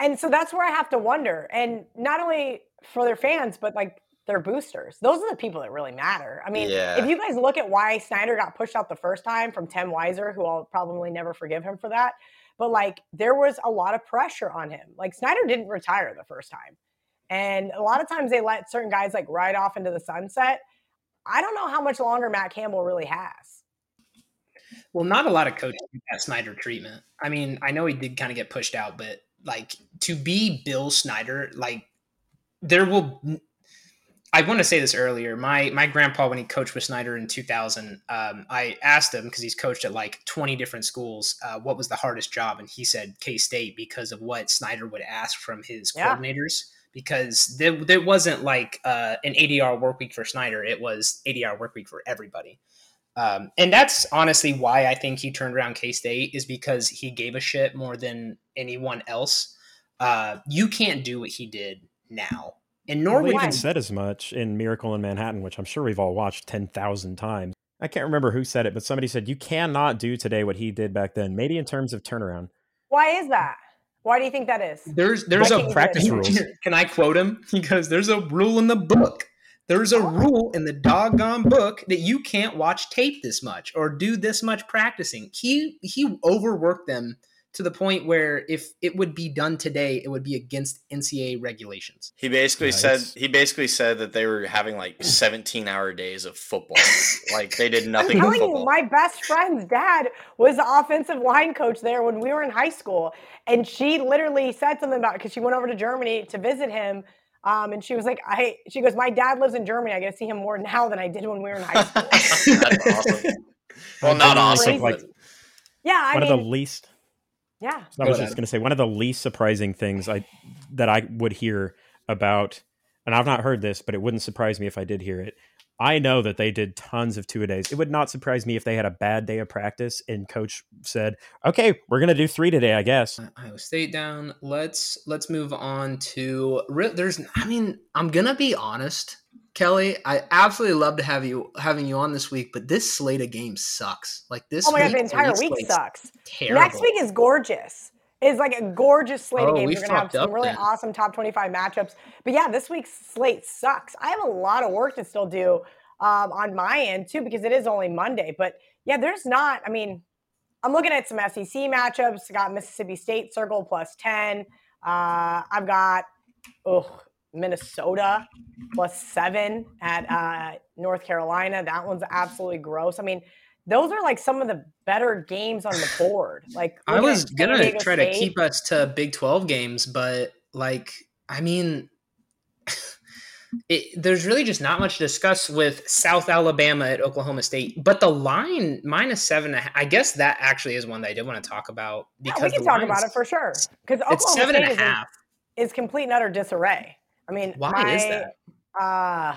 and so that's where I have to wonder. And not only for their fans, but like their boosters. Those are the people that really matter. I mean, yeah. if you guys look at why Snyder got pushed out the first time from Tim Weiser, who I'll probably never forgive him for that, but like there was a lot of pressure on him. Like Snyder didn't retire the first time. And a lot of times they let certain guys like ride off into the sunset. I don't know how much longer Matt Campbell really has. Well, not a lot of coaches get that Snyder treatment. I mean, I know he did kind of get pushed out, but like to be Bill Snyder, like there will I want to say this earlier. My my grandpa, when he coached with Snyder in 2000, um, I asked him because he's coached at like 20 different schools, uh, what was the hardest job, and he said K State because of what Snyder would ask from his Yeah. coordinators. Because there, there wasn't like uh, an 80 hour work week for Snyder; it was 80 hour work week for everybody. Um, and that's honestly why I think he turned around K State is because he gave a shit more than anyone else. Uh, you can't do what he did now, and nor We even said as much in Miracle in Manhattan, which I'm sure we've all watched 10,000 times. I can't remember who said it, but somebody said, You cannot do today what he did back then, maybe in terms of turnaround. Why is that? Why do you think that is? There's there's Why a can't you do practice rule. rules. Can I quote him? He goes, "There's a rule in the book. There's a oh. rule in the doggone book that you can't watch tape this much or do this much practicing." He he overworked them to the point where if it would be done today, it would be against NCAA regulations. He basically Yeah, said he basically said that they were having like 17 hour days of football. like they did nothing. I'm nothing but telling you, my best friend's dad was the offensive line coach there when we were in high school, and she literally said something about it because she went over to Germany to visit him, um, and she was like, "I," she goes, "My dad lives in Germany. I get to see him more now than I did when we were in high school." That's awesome. Well, not awesome. like, yeah, I one mean, of the least yeah. I was Go just going to say one of the least surprising things I that I would hear about, and I've not heard this, but it wouldn't surprise me if I did hear it. I know that they did tons of two a days. It would not surprise me if they had a bad day of practice and coach said, "Okay, we're going to do three today, I guess." Uh, Iowa State down. Let's let's move on to re- there's. I mean, I'm gonna be honest, Kelly. I absolutely love to have you having you on this week, but this slate of games sucks. Like this. Oh my god, the entire week sucks. Terrible. Next week is gorgeous. It's like a gorgeous slate Oh, of games. we We're gonna have some really then. awesome top 25 matchups. But yeah, this week's slate sucks. I have a lot of work to still do um, on my end too, because it is only Monday. But yeah, there's not, I mean, I'm looking at some SEC matchups. I got Mississippi State Circle plus 10. Uh, I've got ugh, Minnesota plus seven at uh, North Carolina. That one's absolutely gross. I mean, those are like some of the better games on the board. Like I was gonna try to keep us to Big Twelve games, but like, I mean, it, there's really just not much to discuss with South Alabama at Oklahoma State. But the line seven, I guess that actually is one that I did want to talk about Yeah, we can talk about it for sure. Because Oklahoma seven State and a is, in- is complete and utter disarray. I mean, Why my, is that? Uh,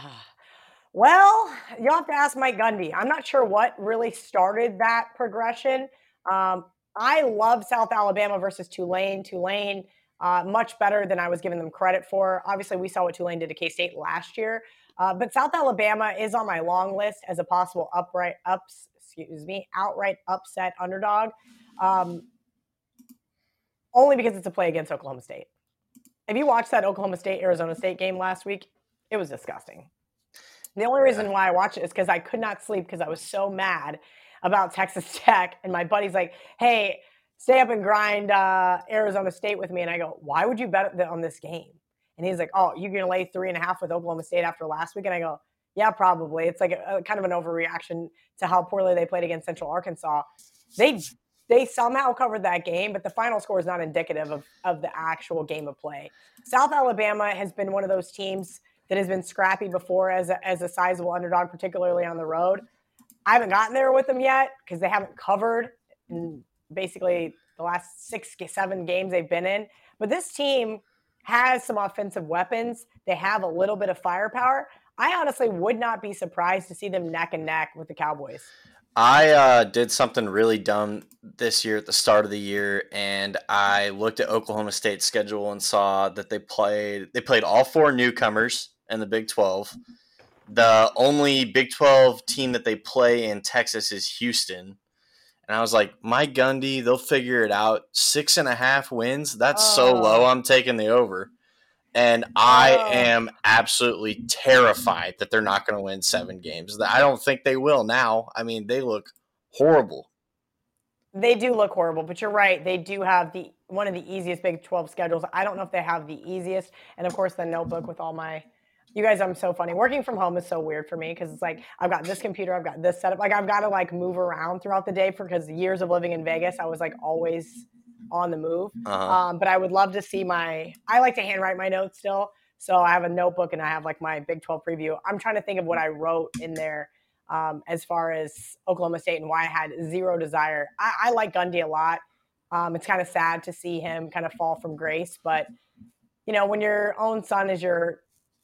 well, you'll have to ask Mike Gundy. I'm not sure what really started that progression. Um, I love South Alabama versus Tulane. Tulane, uh, much better than I was giving them credit for. Obviously, we saw what Tulane did to K State last year. Uh, but South Alabama is on my long list as a possible upright ups, excuse me, outright upset underdog. Um, only because it's a play against Oklahoma State. If you watched that Oklahoma State Arizona State game last week, it was disgusting. The only reason why I watched it is because I could not sleep because I was so mad about Texas Tech. And my buddy's like, hey, stay up and grind uh, Arizona State with me. And I go, why would you bet on this game? And he's like, oh, you're going to lay three and a half with Oklahoma State after last week? And I go, yeah, probably. It's like a, a kind of an overreaction to how poorly they played against Central Arkansas. They they somehow covered that game, but the final score is not indicative of, of the actual game of play. South Alabama has been one of those teams that has been scrappy before as a, as a sizable underdog, particularly on the road. I haven't gotten there with them yet because they haven't covered in basically the last six, seven games they've been in. But this team has some offensive weapons. They have a little bit of firepower. I honestly would not be surprised to see them neck and neck with the Cowboys. I uh, did something really dumb this year at the start of the year, and I looked at Oklahoma State's schedule and saw that they played they played all four newcomers in the Big Twelve. The only Big Twelve team that they play in Texas is Houston, and I was like, "My Gundy, they'll figure it out. Six and a half wins. That's so Oh. low. I'm taking the over." And I Oh. am absolutely terrified that they're not going to win seven games. I don't think they will now. I mean, they look horrible. They do look horrible, but you're right. They do have the one of the easiest Big 12 schedules. I don't know if they have the easiest. And of course, the notebook with all my you guys, I'm so funny. Working from home is so weird for me because it's like I've got this computer, I've got this setup. Like I've got to like move around throughout the day for because years of living in Vegas, I was like always on the move. Uh-huh. Um, but I would love to see my. I like to handwrite my notes still, So I have a notebook and I have like my Big 12 preview. I'm trying to think of what I wrote in there um, as far as Oklahoma State and why I had zero desire. I, I like Gundy a lot. Um, it's kind of sad to see him kind of fall from grace, but you know, when your own son is your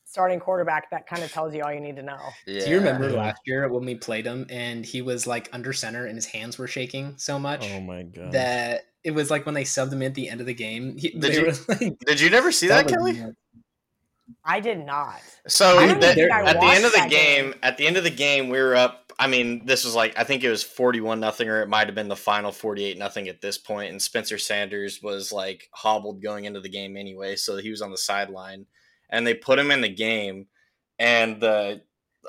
starting quarterback, that kind of tells you all you need to know. Yeah. Do you remember last year when we played him and he was like under center and his hands were shaking so much? Oh my god! That it was like when they subbed him at the end of the game. He, did you? Like, did you never see that, that Kelly? I did not. So the, at the end of the game, game, at the end of the game, we were up. I mean, this was like I think it was forty-one nothing, or it might have been the final forty-eight nothing at this point. And Spencer Sanders was like hobbled going into the game anyway, so he was on the sideline, and they put him in the game, and the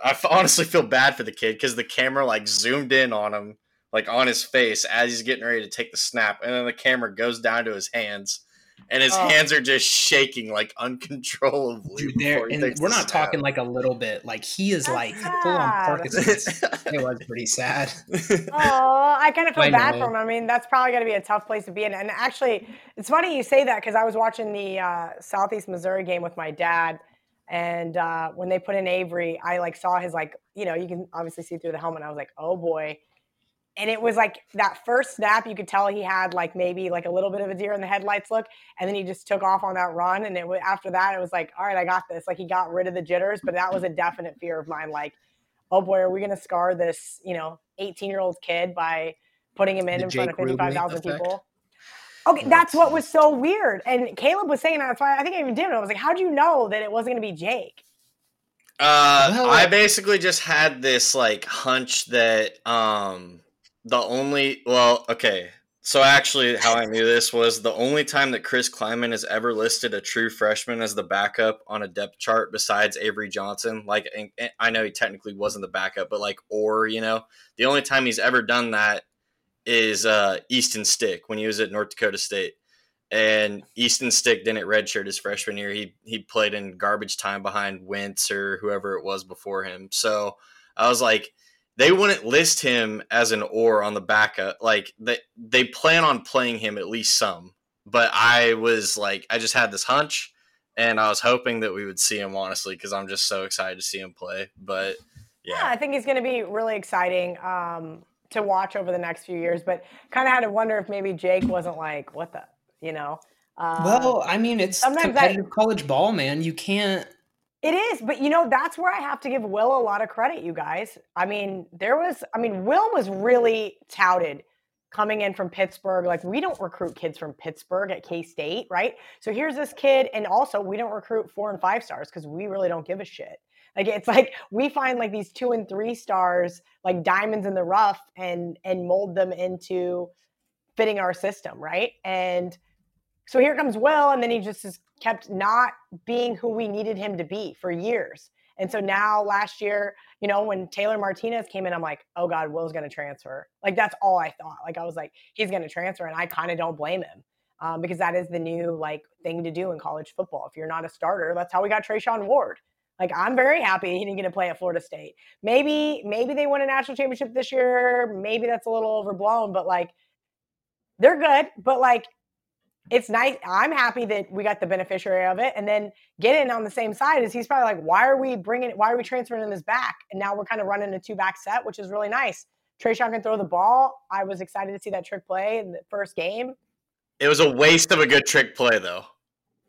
I honestly feel bad for the kid because the camera like zoomed in on him, like on his face as he's getting ready to take the snap, and then the camera goes down to his hands and his oh. hands are just shaking like uncontrollably. Dude, and we're not talking like a little bit. Like he is That's like sad. full on Parkinson's. it was pretty sad. oh, I kind of feel bad for him. I mean, that's probably going to be a tough place to be in. And actually, it's funny you say that because I was watching the uh, Southeast Missouri game with my dad. And uh, when they put in Avery, I like saw his like, you know, you can obviously see through the helmet. I was like, oh boy and it was like that first snap you could tell he had like maybe like a little bit of a deer in the headlights look and then he just took off on that run and it was after that it was like all right i got this. Like he got rid of the jitters but that was a definite fear of mine like oh boy are we going to scar this you know 18 year old kid by putting him in the in Jake front of 55,000 people? Okay that's what was so weird and caleb was saying that's why i think i even did it i was like how do you know that it wasn't going to be jake? Uh, I basically just had this like hunch that um the only well, okay. So actually, how I knew this was the only time that Chris Klieman has ever listed a true freshman as the backup on a depth chart besides Avery Johnson. Like, I know he technically wasn't the backup, but like, or you know, the only time he's ever done that is uh, Easton Stick when he was at North Dakota State. And Easton Stick didn't redshirt his freshman year. He he played in garbage time behind Wentz or whoever it was before him. So I was like, they wouldn't list him as an or on the backup. Like they they plan on playing him at least some. But I was like, I just had this hunch, and I was hoping that we would see him honestly because I'm just so excited to see him play. But yeah, yeah I think he's going to be really exciting um, to watch over the next few years. But kind of had to wonder if maybe Jake wasn't like, what the, you know. Uh, well, I mean, it's competitive I, college ball, man. You can't it is, but you know, that's where I have to give Will a lot of credit, you guys. I mean, there was, I mean, Will was really touted coming in from Pittsburgh. Like, we don't recruit kids from Pittsburgh at K State, right? So here's this kid, and also we don't recruit four and five stars because we really don't give a shit. Like it's like we find like these two and three stars, like diamonds in the rough, and and mold them into fitting our system, right? And so here comes Will, and then he just is kept not being who we needed him to be for years. And so now last year, you know, when Taylor Martinez came in, I'm like, oh God, Will's going to transfer. Like that's all I thought. Like I was like, he's going to transfer, and I kind of don't blame him um, because that is the new like thing to do in college football. If you're not a starter, that's how we got Treshaun Ward. Like I'm very happy he didn't get to play at Florida State. Maybe maybe they won a national championship this year. Maybe that's a little overblown, but like they're good. But like it's nice. I'm happy that we got the beneficiary of it. And then getting on the same side is he's probably like, why are we bringing, why are we transferring this back? And now we're kind of running a two back set, which is really nice. Treshaun can throw the ball. I was excited to see that trick play in the first game. It was a waste of a good trick play, though.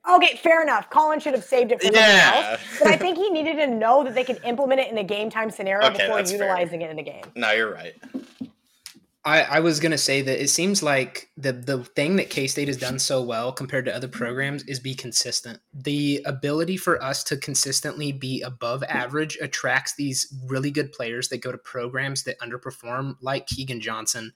Okay, fair enough. Collin should have saved it for yeah. else. But I think he needed to know that they could implement it in a game time scenario okay, before utilizing fair. it in the game. No, you're right. I, I was gonna say that it seems like the the thing that K State has done so well compared to other programs is be consistent. The ability for us to consistently be above average attracts these really good players that go to programs that underperform, like Keagan Johnson,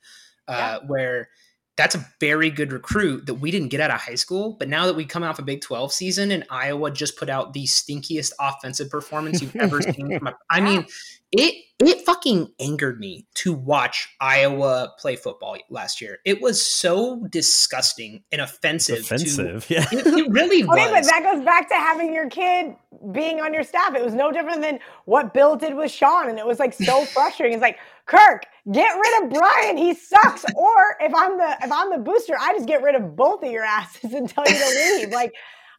uh, yeah. where that's a very good recruit that we didn't get out of high school. But now that we come off a Big 12 season and Iowa just put out the stinkiest offensive performance you've ever seen from a, I mean, it it fucking angered me to watch Iowa play football last year. It was so disgusting and offensive. It's offensive, to, yeah. It, it really was. Okay, but that goes back to having your kid being on your staff. It was no different than what Bill did with Sean, and it was like so frustrating. It's like Kirk, get rid of Brian. He sucks. or if I'm the if I'm the booster, I just get rid of both of your asses and tell you to leave. Like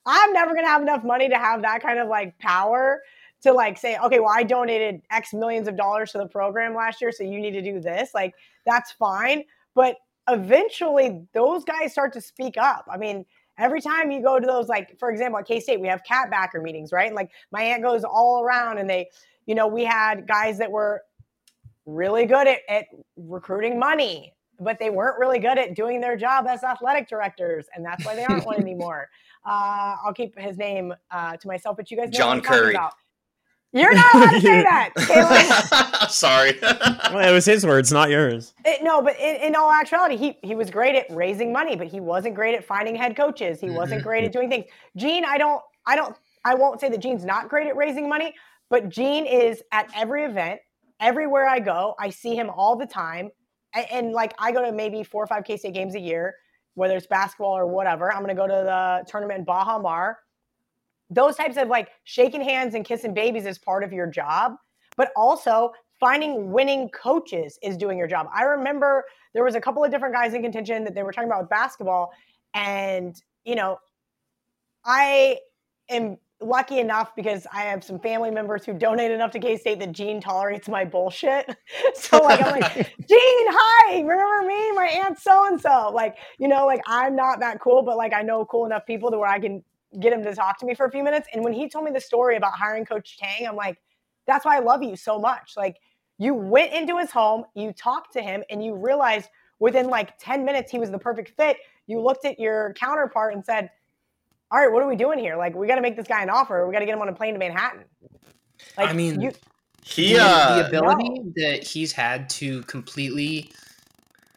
I'm never gonna have enough money to have that kind of like power to like say, okay, well, I donated X millions of dollars to the program last year, so you need to do this. Like, that's fine. But eventually those guys start to speak up. I mean, every time you go to those, like, for example, at K State, we have cat backer meetings, right? And like my aunt goes all around and they, you know, we had guys that were really good at, at recruiting money, but they weren't really good at doing their job as athletic directors. And that's why they aren't one anymore. Uh, I'll keep his name uh, to myself, but you guys know John Currie. About. You're not allowed to say that, Caleb. Sorry. well, it was his words, not yours. It, no, but in, in, all actuality, he he was great at raising money, but he wasn't great at finding head coaches. He mm-hmm. wasn't great at doing things. Gene, I don't, I don't, I won't say that Gene's not great at raising money, but Gene is at every event, everywhere I go. I see him all the time, and, and like I go to maybe four or five K State games a year, whether it's basketball or whatever. I'm going to go to the tournament in Baha Mar those types of like shaking hands and kissing babies is part of your job, but also finding winning coaches is doing your job. I remember there was a couple of different guys in contention that they were talking about with basketball and you know, I am lucky enough because I have some family members who donate enough to K State that Gene tolerates my bullshit. so like I'm like, Gene, hi, remember me? My aunt so and so. Like, you know, like I'm not that cool, but like I know cool enough people to where I can get him to talk to me for a few minutes. And when he told me the story about hiring Coach Tang, I'm like, that's why I love you so much. Like, you went into his home, you talked to him, and you realized within like 10 minutes he was the perfect fit. You looked at your counterpart and said, All right, what are we doing here? Like, we got to make this guy an offer. We got to get him on a plane to Manhattan. Like, I mean, you, he, uh, the ability no. that he's had to completely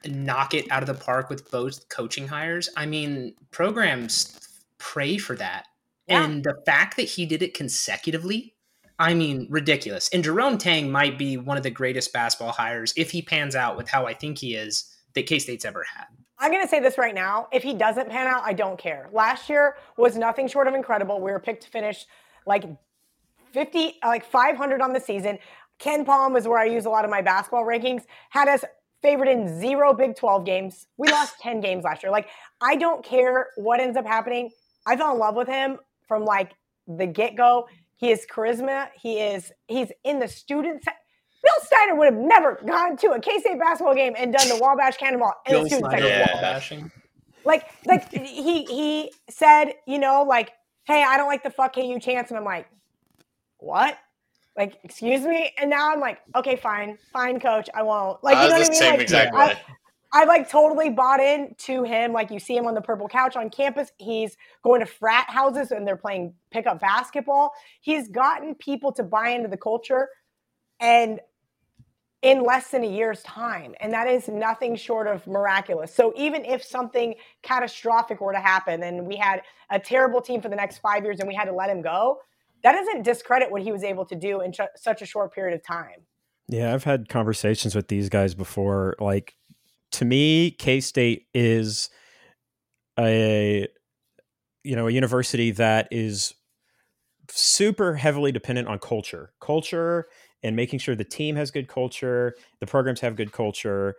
knock it out of the park with both coaching hires. I mean, programs pray for that. Yeah. And the fact that he did it consecutively, I mean, ridiculous. And Jerome Tang might be one of the greatest basketball hires if he pans out with how I think he is that K State's ever had. I'm going to say this right now. If he doesn't pan out, I don't care. Last year was nothing short of incredible. We were picked to finish like 50, like 500 on the season. KenPom is where I use a lot of my basketball rankings. Had us favored in zero Big 12 games. We lost 10 games last year. Like, I don't care what ends up happening. I fell in love with him from like the get go. He is charisma. He is he's in the student. Se- Bill Snyder would have never gone to a K State basketball game and done the Wabash Cannonball in Bill the student Snyder section. Like like he he said, you know, like, hey, I don't like the fuck KU chance, and I'm like, what? Like, excuse me? And now I'm like, okay, fine, fine, coach, I won't. Like, you know what I mean? Same like, exact I, way. I like totally bought in to him. Like you see him on the purple couch on campus. He's going to frat houses and they're playing pickup basketball. He's gotten people to buy into the culture and in less than a year's time. And that is nothing short of miraculous. So even if something catastrophic were to happen and we had a terrible team for the next five years and we had to let him go, that doesn't discredit what he was able to do in ch- such a short period of time. Yeah, I've had conversations with these guys before. Like to me, K State is a you know a university that is super heavily dependent on culture, culture, and making sure the team has good culture, the programs have good culture.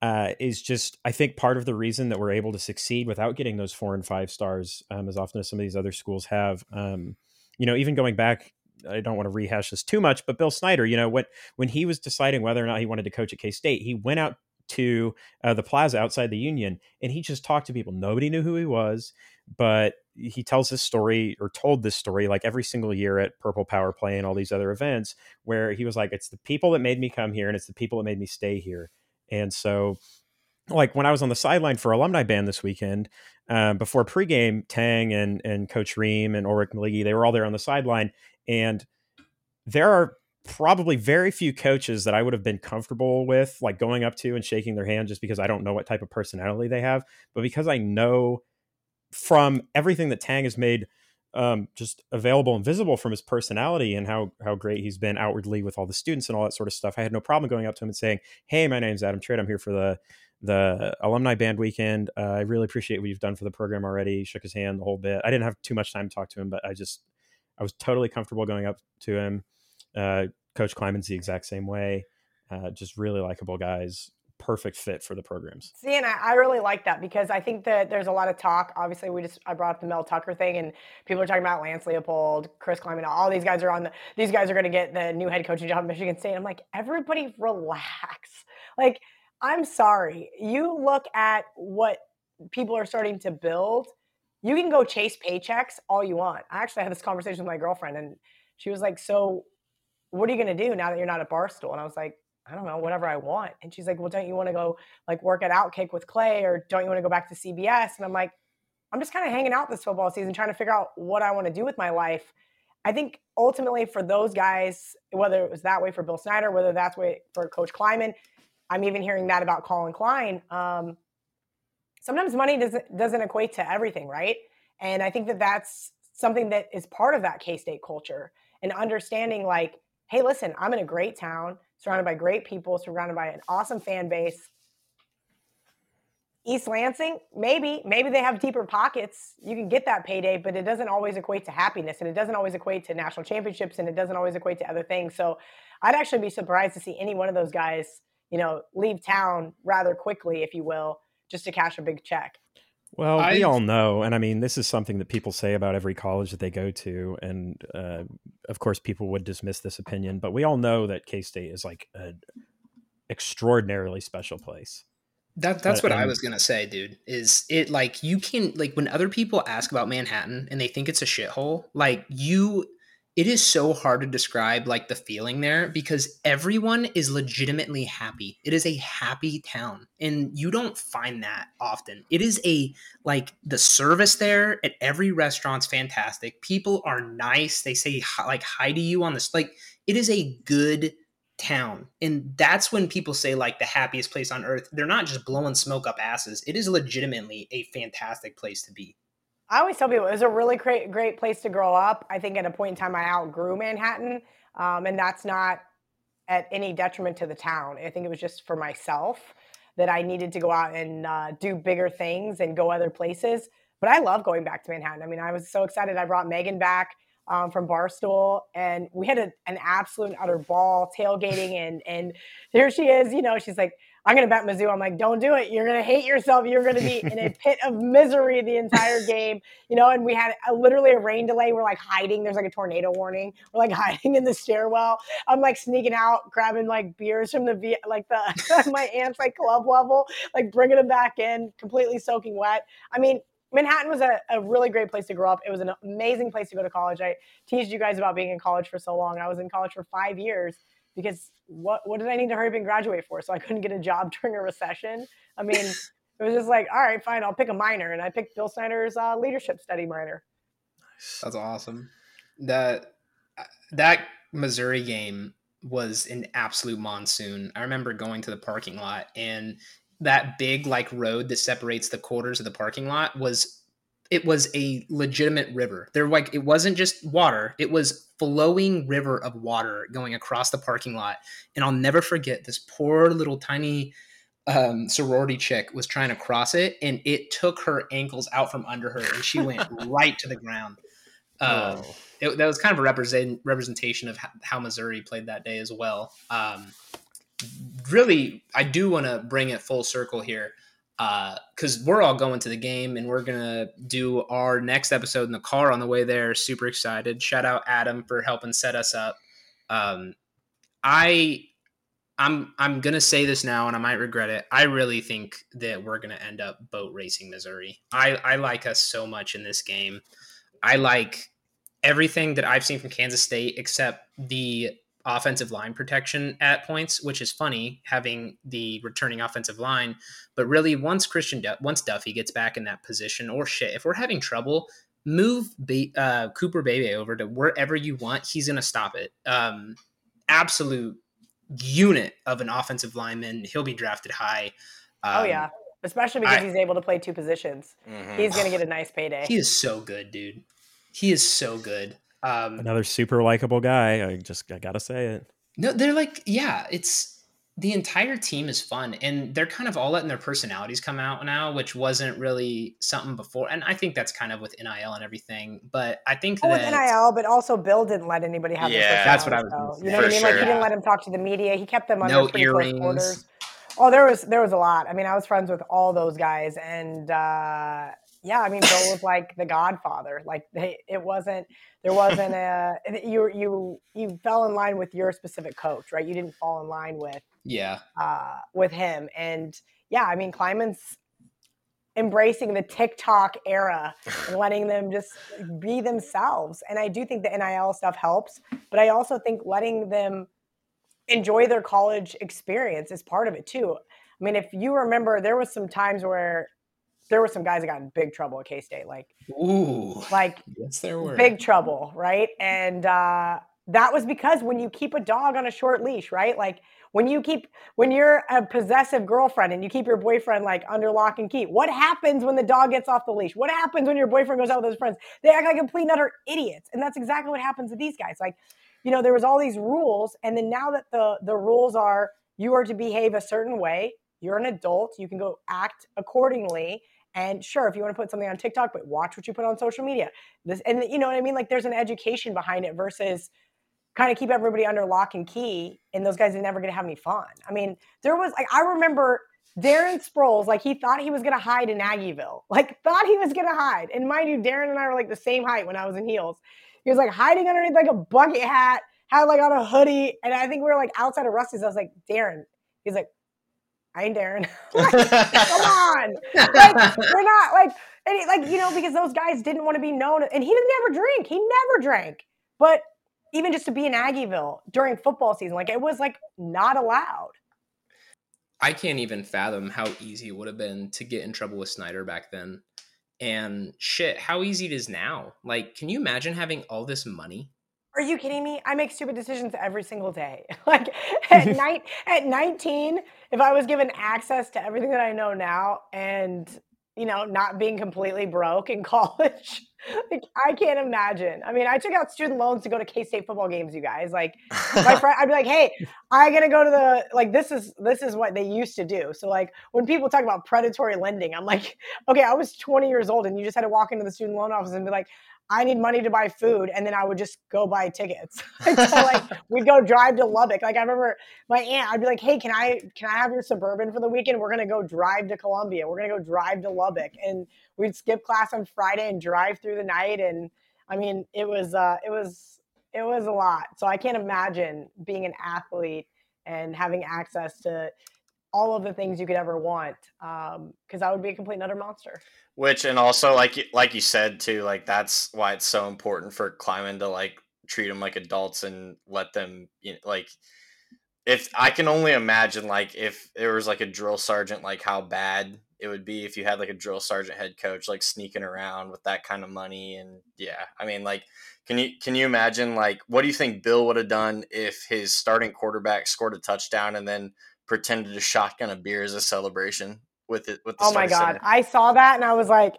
Uh, is just I think part of the reason that we're able to succeed without getting those four and five stars um, as often as some of these other schools have. Um, you know, even going back I don't want to rehash this too much, but Bill Snyder, you know, when when he was deciding whether or not he wanted to coach at K State, he went out to uh, the plaza outside the union and he just talked to people. Nobody knew who he was but he tells this story or told this story like every single year at purple power play and all these other events where he was like it's the people that made me come here and it's the people that made me stay here. And so like when i was on the sideline for alumni band this weekend um, before pregame tang and and coach ream and ulric maligi they were all there on the sideline and there are probably very few coaches that I would have been comfortable with, like going up to and shaking their hand just because I don't know what type of personality they have. But because I know from everything that Tang has made um, just available and visible from his personality and how how great he's been outwardly with all the students and all that sort of stuff, I had no problem going up to him and saying, "Hey, my name's Adam Trade. I'm here for the the alumni band weekend. Uh, I really appreciate what you've done for the program already." Shook his hand the whole bit. I didn't have too much time to talk to him, but I just I was totally comfortable going up to him uh, Coach Klieman's the exact same way. Uh, just really likable guys. perfect fit for the programs. See, and I, I, really like that because I think that there's a lot of talk. Obviously, we just I brought up the Mel Tucker thing, and people are talking about Lance Leipold, Chris Klieman, all these guys are on the. These guys are going to get the new head coaching job at Michigan State. I'm like, everybody relax. Like, I'm sorry. You look at what people are starting to build. You can go chase paychecks all you want. I actually had this conversation with my girlfriend, and she was like, "So, what are you going to do now that you're not at Barstool?" And I was like, I don't know, whatever I want. And she's like, Well, don't you want to go like work at Outkick with Clay or don't you want to go back to CBS? And I'm like, I'm just kind of hanging out this football season, trying to figure out what I want to do with my life. I think ultimately for those guys, whether it was that way for Bill Snyder, whether that's way for Coach Klieman, I'm even hearing that about Collin Klein. Um, sometimes money doesn't doesn't equate to everything, right? And I think that that's something that is part of that K State culture and understanding like, hey, listen, I'm in a great town surrounded by great people, surrounded by an awesome fan base. East Lansing, maybe, maybe they have deeper pockets. You can get that payday, but it doesn't always equate to happiness and it doesn't always equate to national championships and it doesn't always equate to other things. So I'd actually be surprised to see any one of those guys, you know, leave town rather quickly, if you will, just to cash a big check. Well, I, we all know, and I mean, this is something that people say about every college that they go to, and uh, of course, people would dismiss this opinion, but we all know that K State is like an extraordinarily special place. That that's but, what I was gonna say, dude. Is it like you can like when other people ask about Manhattan and they think it's a shithole, like you it is so hard to describe like the feeling there because everyone is legitimately happy. It is a happy town and you don't find that often. It is a like the service there at every restaurant's fantastic. People are nice. They say like hi to you on this like it is a good town. And that's when people say like the happiest place on earth. They're not just blowing smoke up asses. It is legitimately a fantastic place to be. I always tell people it was a really great, great place to grow up. I think at a point in time, I outgrew Manhattan, um, and that's not at any detriment to the town. I think it was just for myself that I needed to go out and uh, do bigger things and go other places. But I love going back to Manhattan. I mean, I was so excited. I brought Megan back um, from Barstool, and we had a, an absolute utter ball tailgating, and and here she is. You know, she's like I'm going to bet Mizzou. I'm like, don't do it. You're going to hate yourself. You're going to be in a pit of misery the entire game. You know, and we had a, literally a rain delay. We're like hiding. There's like a tornado warning. We're like hiding in the stairwell. I'm like sneaking out, grabbing like beers from the like the my aunt's like club level, like bringing them back in, completely soaking wet. I mean, Manhattan was a, a really great place to grow up. It was an amazing place to go to college. I teased you guys about being in college for so long. I was in college for five years because what what did I need to hurry up and graduate for? So I couldn't get a job during a recession. I mean, it was just like, all right, fine, I'll pick a minor, and I picked Bill Snyder's uh, leadership study minor. That's awesome. That that Missouri game was an absolute monsoon. I remember going to the parking lot and that big like road that separates the quarters of the parking lot was it was a legitimate river. There like it wasn't just water, it was flowing river of water going across the parking lot. And I'll never forget this poor little tiny um, sorority chick was trying to cross it and it took her ankles out from under her and she went right to the ground. Uh, oh. it, that was kind of a represent, representation of how Missouri played that day as well. Um, really, I do want to bring it full circle here because uh, we're all going to the game and we're gonna do our next episode in the car on the way there. Super excited! Shout out Adam for helping set us up. Um, I, I'm I'm gonna say this now and I might regret it. I really think that we're gonna end up boat racing Missouri. I I like us so much in this game. I like everything that I've seen from Kansas State except the offensive line protection at points, which is funny having the returning offensive line. But really, once Christian, once Duffy gets back in that position, or shit, if we're having trouble, move uh, Cooper Beebe over to wherever you want. He's going to stop it. Um, absolute unit of an offensive lineman. He'll be drafted high. Oh, um, oh yeah, especially because I, he's able to play two positions. Mm-hmm. He's going to get a nice payday. He is so good, dude. He is so good. Um, Another super likable guy. I just I gotta say it. No, they're like, yeah, it's the entire team is fun, and they're kind of all letting their personalities come out now, which wasn't really something before. And I think that's kind of with NIL and everything. But I think well, that with NIL, but also Bill didn't let anybody have. Yeah, that's what I was. So, you know what I mean? Like he didn't let him talk to the media. He kept them under no earrings. Oh, there was there was a lot. I mean, I was friends with all those guys, and uh, yeah, I mean, Bill was like the Godfather. Like they, it wasn't there wasn't a you you you fell in line with your specific coach, right? You didn't fall in line with Yeah. uh, with him, and yeah, I mean, Klieman's embracing the TikTok era and letting them just be themselves. And I do think the NIL stuff helps, but I also think letting them enjoy their college experience is part of it too. I mean, if you remember, there was some times where there were some guys that got in big trouble at K State, like Ooh. like Yes, there were. big trouble, right? And uh, that was because when you keep a dog on a short leash, right? Like when you keep when you're a possessive girlfriend and you keep your boyfriend like under lock and key, what happens when the dog gets off the leash? What happens when your boyfriend goes out with his friends? They act like complete and utter idiots, and that's exactly what happens to these guys. Like, you know, there was all these rules, and then now that the the rules are you are to behave a certain way, you're an adult, you can go act accordingly. And sure, if you want to put something on TikTok, but watch what you put on social media. This and you know what I mean? Like there's an education behind it versus kind of keep everybody under lock and key, and those guys are never going to have any fun. I mean, there was like I remember Darren Sproles, like he thought he was going to hide in Aggieville, like thought he was going to hide. And mind you, Darren and I were like the same height when I was in heels. He was like hiding underneath like a bucket hat, had like on a hoodie, and I think we were like outside of Rusty's. I was like, Darren. He's like, I ain't Darren. Like, Come on, like we're not like any like you know because those guys didn't want to be known, and he didn't ever drink. He never drank, but even just to be in Aggieville during football season, like it was like not allowed. I can't even fathom how easy it would have been to get in trouble with Snyder back then. And shit, how easy it is now. Like, can you imagine having all this money? Are you kidding me? I make stupid decisions every single day. like at night at 19, if I was given access to everything that I know now and you know, not being completely broke in college. like I can't imagine. I mean, I took out student loans to go to K-State football games, you guys. Like my friend I'd be like, "Hey, I got to go to the like this is this is what they used to do." So like when people talk about predatory lending, I'm like, "Okay, I was 20 years old and you just had to walk into the student loan office and be like, I need money to buy food, and then I would just go buy tickets. so like we'd go drive to Lubbock. Like I remember my aunt, I'd be like, "Hey, can I can I have your suburban for the weekend? We're gonna go drive to Columbia. We're gonna go drive to Lubbock." And we'd skip class on Friday and drive through the night. And I mean, it was uh, it was it was a lot. So I can't imagine being an athlete and having access to all of the things you could ever want, um, because I would be a complete and utter monster. Which and also like you- like you said too, like that's why it's so important for Klieman to like treat them like adults and let them you know, like if I can only imagine like if there was like a drill sergeant, like how bad it would be if you had like a drill sergeant head coach like sneaking around with that kind of money and yeah, I mean like can you can you imagine like what do you think Bill would have done if his starting quarterback scored a touchdown and then pretended to shotgun a beer as a celebration with it with the Oh my god, center? I saw that and I was like,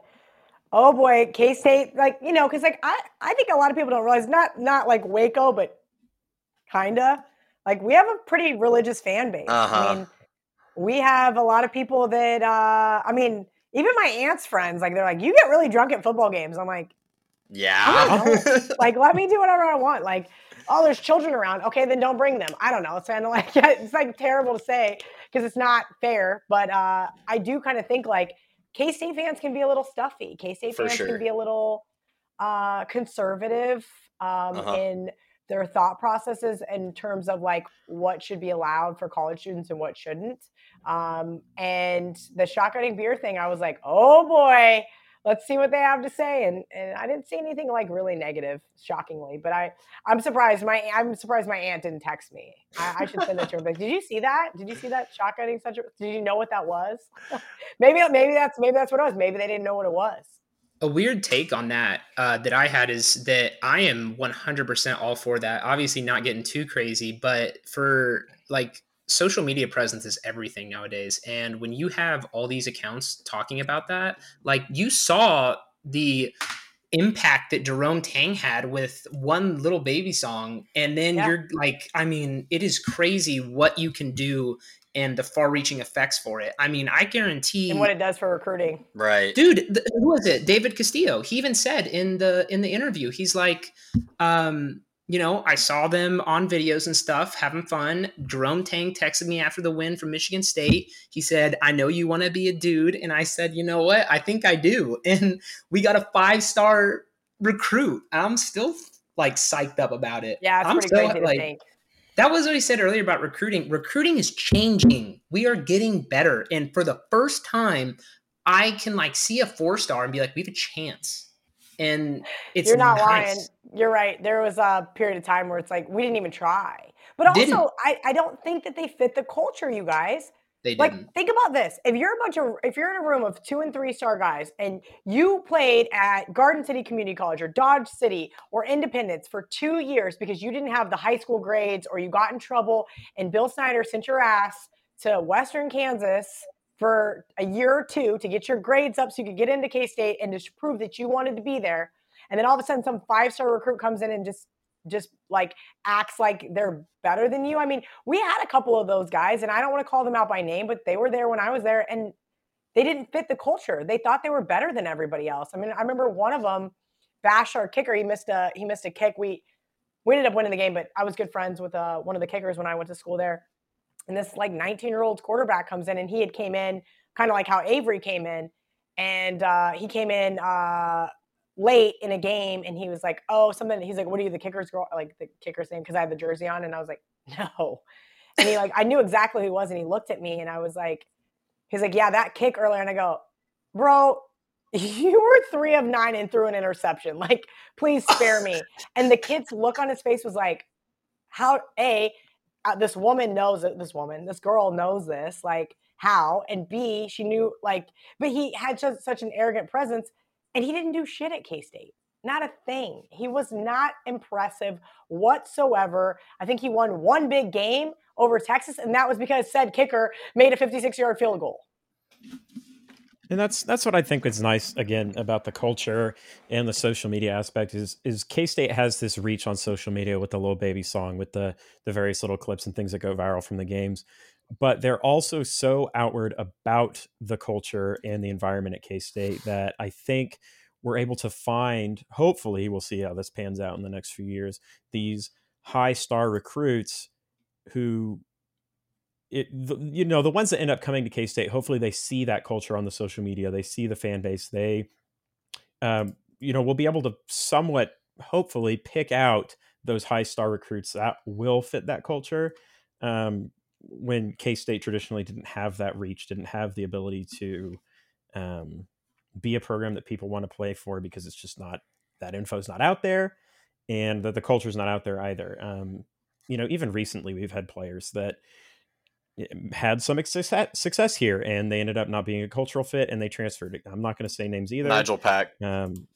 "Oh boy, K State!" Like you know, because like I, I think a lot of people don't realize not not like Waco, but kinda like we have a pretty religious fan base. Uh-huh. I mean, we have a lot of people that uh I mean, even my aunt's friends, like they're like, "You get really drunk at football games." I'm like, Yeah. like let me do whatever I want. Like, oh, there's children around. Okay, then don't bring them. I don't know. It's kind of like it's like terrible to say because it's not fair. But uh, I do kind of think like K State fans can be a little stuffy. K State fans sure. can be a little uh, conservative um, Uh-huh. in their thought processes in terms of like what should be allowed for college students and what shouldn't. Um, and the shotgunning beer thing, I was like, oh boy, let's see what they have to say. And and I didn't see anything like really negative, shockingly. But I I'm surprised. My I'm surprised my aunt didn't text me. I, I should send it to her. Did you see that? Did you see that shotgunning? Such did you know what that was? maybe maybe that's maybe that's what it was. Maybe they didn't know what it was. A weird take on that uh, that I had is that I am 100% all for that. Obviously, not getting too crazy, but for like social media presence is everything nowadays. And when you have all these accounts talking about that, like you saw the impact that Jerome Tang had with one little baby song. And then Yeah. you're like, I mean, it is crazy what you can do and the far reaching effects for it. I mean, I guarantee And what it does for recruiting. right. dude th- who was it david castillo he even said in the in the interview he's like um you know, I saw them on videos and stuff, having fun. Jerome Tang texted me after the win from Michigan State. He said, I know you want to be a dude. And I said, you know what? I think I do. And we got a five star recruit. I'm still like psyched up about it. Yeah, it's I'm still, like, think. That was what he said earlier about recruiting. Recruiting is changing. We are getting better. And for the first time, I can like see a four star and be like, we have a chance. And it's You're not nice. lying. You're right. There was a period of time where it's like we didn't even try. But also, Didn't. I, I don't think that they fit the culture, you guys. They Like, didn't. think about this. If you're a bunch of, if you're in a room of two and three star guys and you played at Garden City Community College or Dodge City or Independence for two years because you didn't have the high school grades or you got in trouble and Bill Snyder sent your ass to Western Kansas for a year or two to get your grades up so you could get into K State and just prove that you wanted to be there. And then all of a sudden, some five star recruit comes in and just, just like acts like they're better than you. I mean, we had a couple of those guys, and I don't want to call them out by name, but they were there when I was there, and they didn't fit the culture. They thought they were better than everybody else. I mean, I remember one of them, Bash, our kicker, he missed a he missed a kick. We we ended up winning the game, but I was good friends with uh, one of the kickers when I went to school there. And this like 19 year old quarterback comes in, and he had came in kind of like how Avery came in, and uh, he came in. Uh, late in a game and he was like, Oh, something. He's like, What are you, the kicker's girl? Like the kicker's name? Because I had the jersey on. And I was like, No. And he like, I knew exactly who he was. And he looked at me and I was like, He's like, Yeah, that kick earlier. And I go, Bro, you were three of nine and threw an interception. Like, please spare me. And the kid's look on his face was like, How, A, uh, this woman knows it. This woman, this girl knows this. Like, how? And B, she knew, like, but he had such, such an arrogant presence and he didn't do shit at K State. Not a thing. He was not impressive whatsoever. I think he won one big game over Texas, and that was because said kicker made a 56 yard field goal. And that's that's what I think is nice again about the culture and the social media aspect is is K State has this reach on social media with the little baby song, with the the various little clips and things that go viral from the games. But they're also so outward about the culture and the environment at K State that I think we're able to find, hopefully, we'll see how this pans out in the next few years, these high star recruits who it the, you know the ones that end up coming to k-state hopefully they see that culture on the social media they see the fan base they um, you know will be able to somewhat hopefully pick out those high star recruits that will fit that culture um, when k-state traditionally didn't have that reach didn't have the ability to um, be a program that people want to play for because it's just not that info is not out there and that the culture is not out there either. Um, you know even recently we've had players that had some success, success here and they ended up not being a cultural fit and they transferred i'm not going to say names either Nigel Pack. um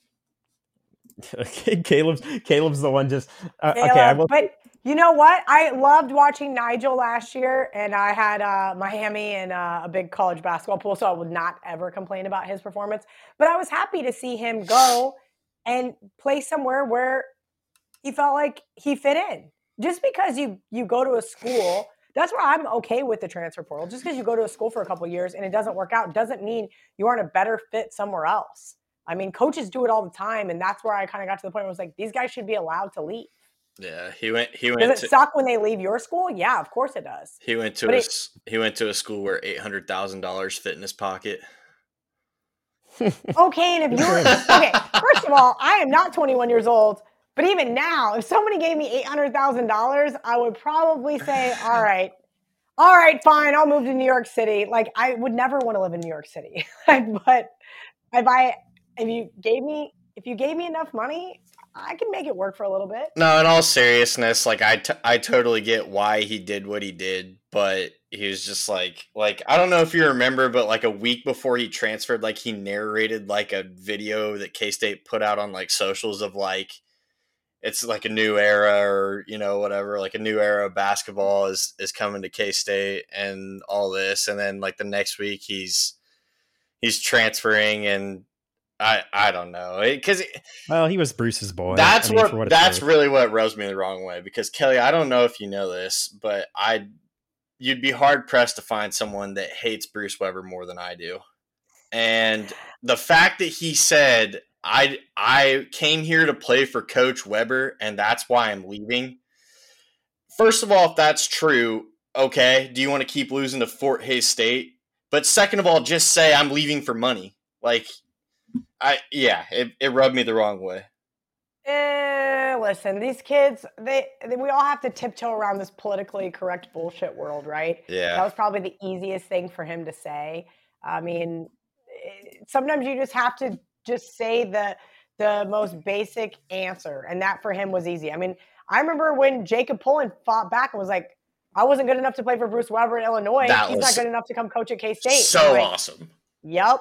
caleb's caleb's the one just uh, Caleb, okay i will but you know what? I loved watching Nigel last year, and I had uh, Miami and uh, a big college basketball pool, so I would not ever complain about his performance. But I was happy to see him go and play somewhere where he felt like he fit in. Just because you you go to a school, that's where I'm okay with the transfer portal. Just because you go to a school for a couple years and it doesn't work out doesn't mean you aren't a better fit somewhere else. I mean, coaches do it all the time, and that's where I kind of got to the point where I was like, these guys should be allowed to leave. Yeah, he went. He went. Does it to. suck when they leave your school? Yeah, of course it does. He went to But a, it- he went to a school where eight hundred thousand dollars fit in his pocket. Okay, and if you were okay, first of all, I am not 21 years old, but even now, if somebody gave me $800,000, I would probably say, all right, all right, fine, I'll move to New York City. Like, I would never want to live in New York City. but if I, if you gave me, if you gave me enough money, I can make it work for a little bit. No, in all seriousness, like I, t- I totally get why he did what he did, but he was just like, like I don't know if you remember, but like a week before he transferred, like he narrated like a video that K State put out on like socials of like, it's like a new era or you know whatever, like a new era of basketball is is coming to K State and all this, and then like the next week he's he's transferring and. I, I don't know because well he was bruce's boy that's I mean, what it's that's worth. really what rubs me the wrong way because Kelly, I don't know if you know this, but I you'd be hard pressed to find someone that hates Bruce Weber more than I do. And the fact that he said I I came here to play for Coach Weber, and that's why I'm leaving. First of all, if that's true, okay, do you want to keep losing to Fort Hays State? But second of all, just say I'm leaving for money. Like, I yeah, it, it rubbed me the wrong way. Eh, listen, these kids, they, they we all have to tiptoe around this politically correct bullshit world, right? Yeah, that was probably the easiest thing for him to say. I mean, eh, sometimes you just have to just say the the most basic answer, and that for him was easy. I mean, I remember when Jacob Pullen fought back and was like, "I wasn't good enough to play for Bruce Weber in Illinois. That He's not good enough to come coach at K State." so like, awesome. Yep.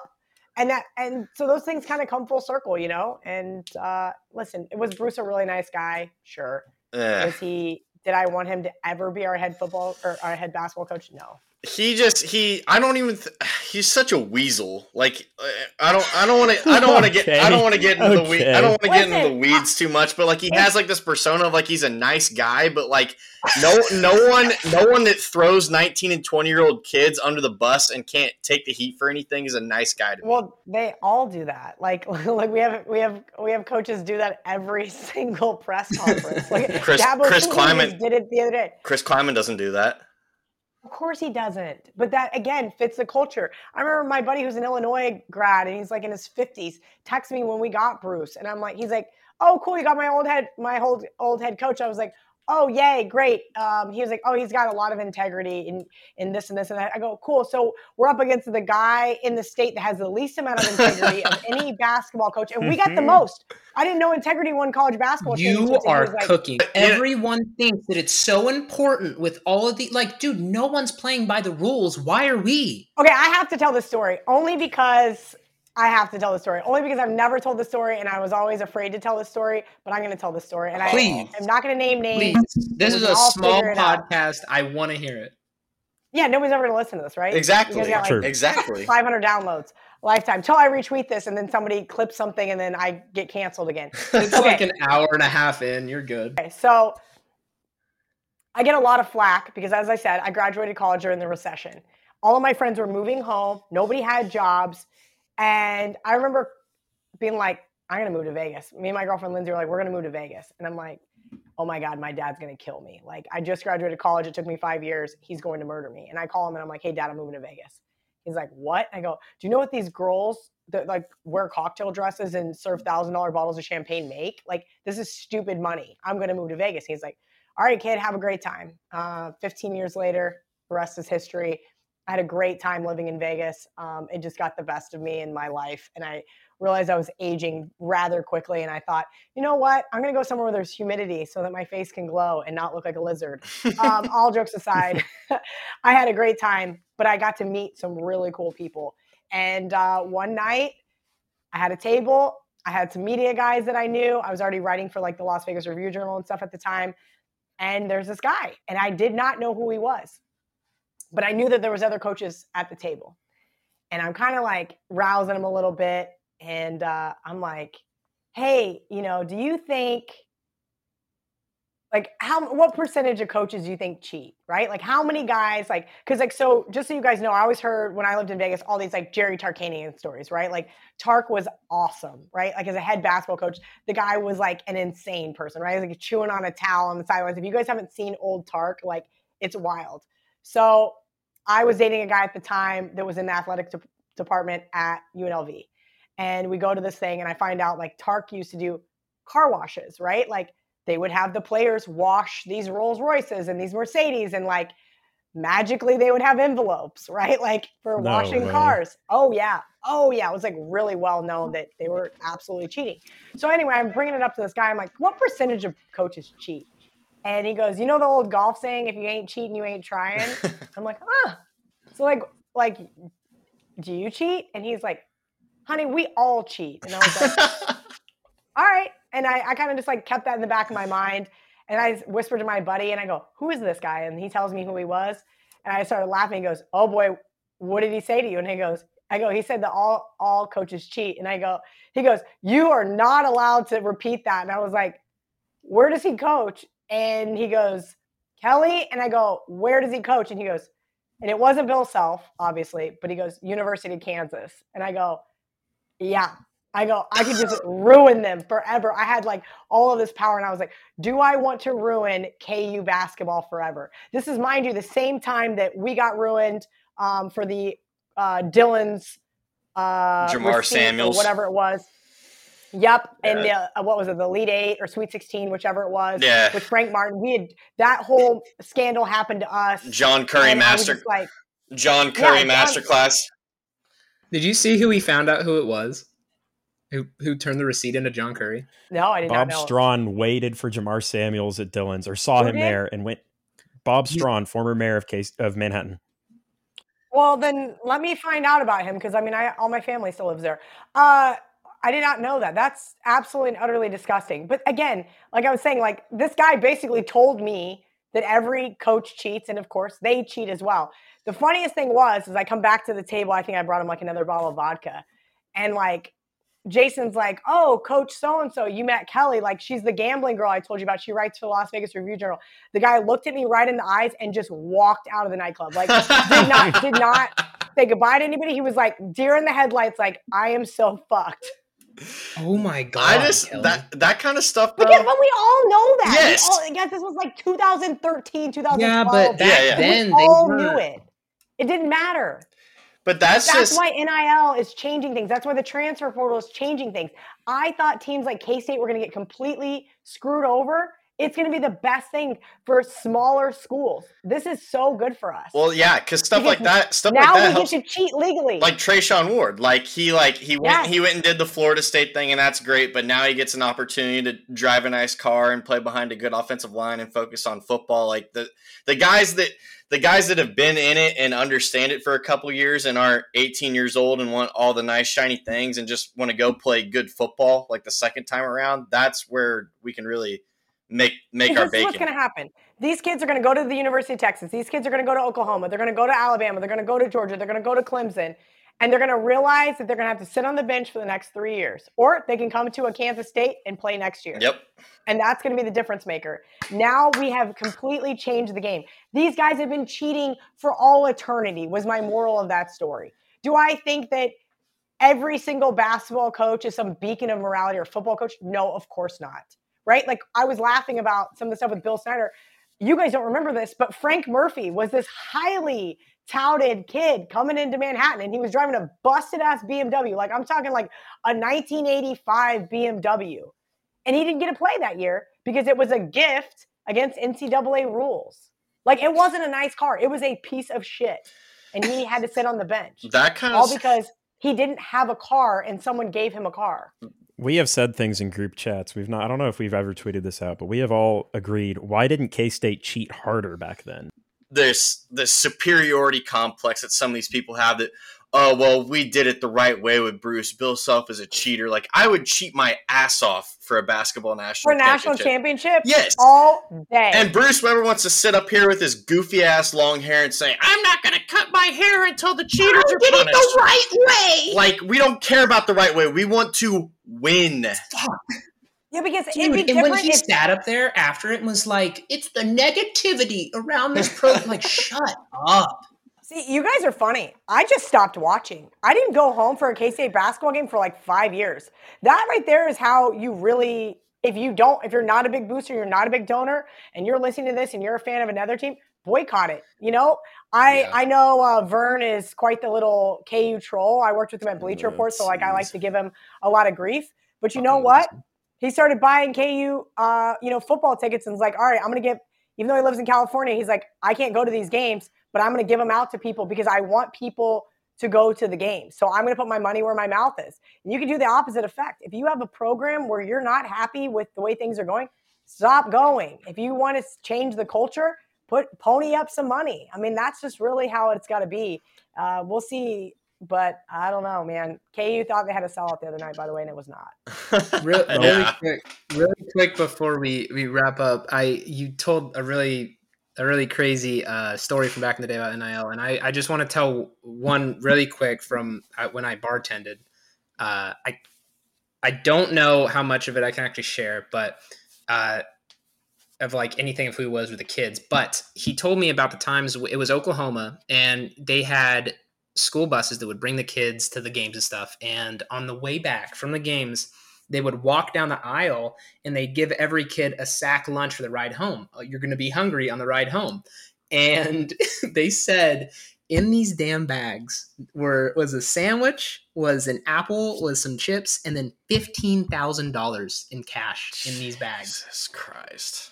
And that and so those things kind of come full circle, you know. And uh listen, it was Bruce a really nice guy? Sure. Eh. Was he did I want him to ever be our head football or our head basketball coach? No. He just he i don't even th- he's such a weasel like i don't i don't want to i don't want to get i don't want to get into the weed i don't want to get into the weeds too much but like he has like this persona of like he's a nice guy but like no no one no one that throws 19 and 20 year old kids under the bus and can't take the heat for anything is a nice guy to me Well, they all do that. Like like we have we have we have coaches do that every single press conference. Like Chris- Dabo Chris Swinney Klieman- just did it the other day. chris klieman doesn't do that Of course he doesn't. But that again fits the culture. I remember my buddy who's an Illinois grad and he's like in his 50s text me when we got Bruce and I'm like he's like, "Oh, cool, you got my old head my old old head coach." I was like, "Oh, yay, great." Um, he was like, "Oh, he's got a lot of integrity in in this and this and that." I go, "Cool. So we're up against the guy in the state that has the least amount of integrity of any basketball coach and we got the Mhm. most." I didn't know integrity won college basketball You championships, and he are like, cooking. Everyone thinks that it's so important with all of the like, dude. No one's playing by the rules. Why are we? Okay, I have to tell this story only because I have to tell the story. Only because I've never told the story and I was always afraid to tell the story, but I'm going to tell the story. And Please. I, I'm not going to name names. Please, this is a small figure it out. podcast. I want to hear it. Yeah, nobody's ever going to listen to this, right? exactly You guys got True. like exactly 500 downloads lifetime till I retweet this and then somebody clips something and then I get canceled again. It's Okay. like an hour and a half in. You're good. Okay, so I get a lot of flack because, as I said, I graduated college during the recession. All of my friends were moving home. Nobody had jobs. And I remember being like, I'm to move to Vegas. Me and my girlfriend Lindsay were like, we're to move to Vegas. And I'm like, oh my God, my dad's to kill me. Like, I just graduated college. It took me five years. He's going to murder me. And I call him and I'm like, hey, dad, I'm moving to Vegas. He's like, what? I go, do you know what these girls that like wear cocktail dresses and serve thousand dollar bottles of champagne make? Like, this is stupid money. I'm to move to Vegas. He's like, all right, kid, have a great time. Uh, 15 years later, the rest is history. I had a great time living in Vegas. Um, it just got the best of me in my life. And I realized I was aging rather quickly. And I thought, you know what? I'm going to go somewhere where there's humidity so that my face can glow and not look like a lizard. Um, all jokes aside, I had a great time, but I got to meet some really cool people. And uh, one night, I had a table. I had some media guys that I knew. I was already writing for like the Las Vegas Review Journal and stuff at the time. And there's this guy, and I did not know who he was, but I knew that there was other coaches at the table. And I'm kind of like rousing him a little bit, and uh, I'm like, "Hey, you know, do you think like how what percentage of coaches do you think cheat? Right? Like how many guys like because like so just so you guys know i always heard when i lived in vegas all these like jerry tarkanian stories right? Like tark was awesome right? Like as a head basketball coach the guy was like an insane person right? Like chewing on a towel on the sidelines. If you guys haven't seen old tark like it's wild. So i was dating a guy at the time that was in the athletic de- department at unlv and we go to this thing and i find out like tark used to do car washes right like they would have the players wash these Rolls Royces and these Mercedes and like magically they would have envelopes, right? Like for No washing way. cars. Oh yeah. Oh yeah. It was like really well known that they were absolutely cheating. So anyway, I'm bringing it up to this guy. I'm like, what percentage of coaches cheat? And he goes, you know the old golf saying, if you ain't cheating, you ain't trying. I'm like, huh. So like, like, do you cheat? And he's like, honey, we all cheat. And I was like, all right. And I, I kind of just like kept that in the back of my mind. And I whispered to my buddy and I go, who is this guy? And he tells me who he was. And I started laughing. He goes, oh boy, what did he say to you? And he goes, I go, he said that all, all coaches cheat. And I go, he goes, you are not allowed to repeat that. And I was like, where does he coach? And he goes, Kelly. And I go, where does he coach? And he goes, and it wasn't Bill Self, obviously, but he goes, University of Kansas. And I go, yeah, I go, I could just ruin them forever. I had like all of this power, and I was like, do I want to ruin KU basketball forever? This is, mind you, the same time that we got ruined um, for the uh, Dillon's uh, Jamar Samuels. whatever it was. Yep, and the, uh, what was it, the Elite Eight or Sweet Sixteen, whichever it was, Yeah. with Frank Martin. We had that whole scandal happened to us. John Currie and I was master just like, John Currie John- masterclass. Did you see who he found out who it was? Who who turned the receipt into John Currie? no, I did Bob not know. Bob Strawn waited for Jamar Samuels at Dillon's or saw Who him did? there and went. Bob Strawn, former mayor of Case of Manhattan. Well, then let me find out about him because I mean, I all my family still lives there. Uh, I did not know that. That's absolutely and utterly disgusting. But again, like I was saying, like this guy basically told me that every coach cheats, and of course they cheat as well. The funniest thing was, is I come back to the table. I think I brought him like another bottle of vodka, and like Jason's like, "Oh, Coach so and so, you met Kelly. Like she's the gambling girl I told you about. She writes for the Las Vegas Review Journal." The guy looked at me right in the eyes and just walked out of the nightclub. Like did not did not say goodbye to anybody. He was like deer in the headlights, like I am so fucked. Oh my god! I just Kelly. that that kind of stuff, bro. But, yeah, but we all know that. Yes. We all, yes, this was like 2013, 2012. yeah, but back Yeah, yeah. then we they all were, knew it. It didn't matter. But that's, That's just why NIL is changing things. That's why the transfer portal is changing things. I thought teams like K State were going to get completely screwed over. It's going to be the best thing for smaller schools. This is so good for us. well, yeah, because stuff Because like that, stuff now like that we helps. get to cheat legally. Like Treshaun Ward, like he like he went Yes. he went and did the Florida State thing, and that's great. But now he gets an opportunity to drive a nice car and play behind a good offensive line and focus on football. Like the the guys that the guys that have been in it and understand it for a couple years and are 18 years old and want all the nice shiny things and just want to go play good football like the second time around. That's where we can really make make our this is what's going to happen. These kids are going to go to the University of Texas. These kids are going to go to Oklahoma. They're going to go to Alabama. They're going to go to Georgia. They're going to go to Clemson. And they're going to realize that they're going to have to sit on the bench for the next three years. Or they can come to a Kansas State and play next year. Yep. And that's going to be the difference maker. Now we have completely changed the game. These guys have been cheating for all eternity, was my moral of that story. Do I think that every single basketball coach is some beacon of morality or football coach? No, of course not. Right? Like I was laughing about some of the stuff with Bill Snyder. You guys don't remember this, but Frank Murphy was this highly touted kid coming into Manhattan and he was driving a busted ass BMW. Like I'm talking like a 1985 BMW. And he didn't get to play that year because it was a gift against NCAA rules. Like it wasn't a nice car. It was a piece of shit. And he had to sit on the bench. That kind All of all because he didn't have a car and someone gave him a car. We have said things in group chats. We've not. I don't know if we've ever tweeted this out, but we have all agreed. Why didn't K State cheat harder back then? this this superiority complex that some of these people have that oh well we did it the right way with Bruce Bill Self is a cheater like I would cheat my ass off for a basketball national For a national championship. championship? Yes. All day. and Bruce Weber wants to sit up here with his goofy ass long hair and say I'm not going to cut my hair until the cheaters are punished. right way. like we don't care about the right way we want to win Yeah, because Dude, it'd be and when he if sat up there after it and was like, "It's the negativity around this pro." like, shut up. See, you guys are funny. I just stopped watching. I didn't go home for a K State basketball game for like five years. That right there is how you really, if you don't, if you're not a big booster, you're not a big donor, and you're listening to this and you're a fan of another team, boycott it. You know, I Yeah. I know uh, Vern is quite the little KU troll. I worked with him at Bleacher Report, so like I like to give him a lot of grief. But you know what? He started buying KU, uh, you know, football tickets and was like, all right, I'm gonna get. Even though he lives in California, he's like, I can't go to these games, but I'm gonna give them out to people because I want people to go to the game. So I'm gonna put my money where my mouth is. And you can do the opposite effect. If you have a program where you're not happy with the way things are going, stop going. If you want to change the culture, put pony up some money. I mean, that's just really how it's got to be. Uh, we'll see, but I don't know, man. KU thought they had a sellout the other night, by the way, and it was not. Real, Yeah. really quick, really quick before we we wrap up. I you told a really a really crazy uh, story from back in the day about NIL, and I I just want to tell one really quick from uh, when I bartended. Uh, I I don't know how much of it I can actually share, but uh, of like anything of who he was with the kids. But he told me about the times it was Oklahoma, and they had school buses that would bring the kids to the games and stuff. And on the way back from the games, they would walk down the aisle and they'd give every kid a sack lunch for the ride home. Oh, you're going to be hungry on the ride home. And they said in these damn bags were was a sandwich, was an apple, was some chips, and then fifteen thousand dollars in cash in these bags. Jesus Christ.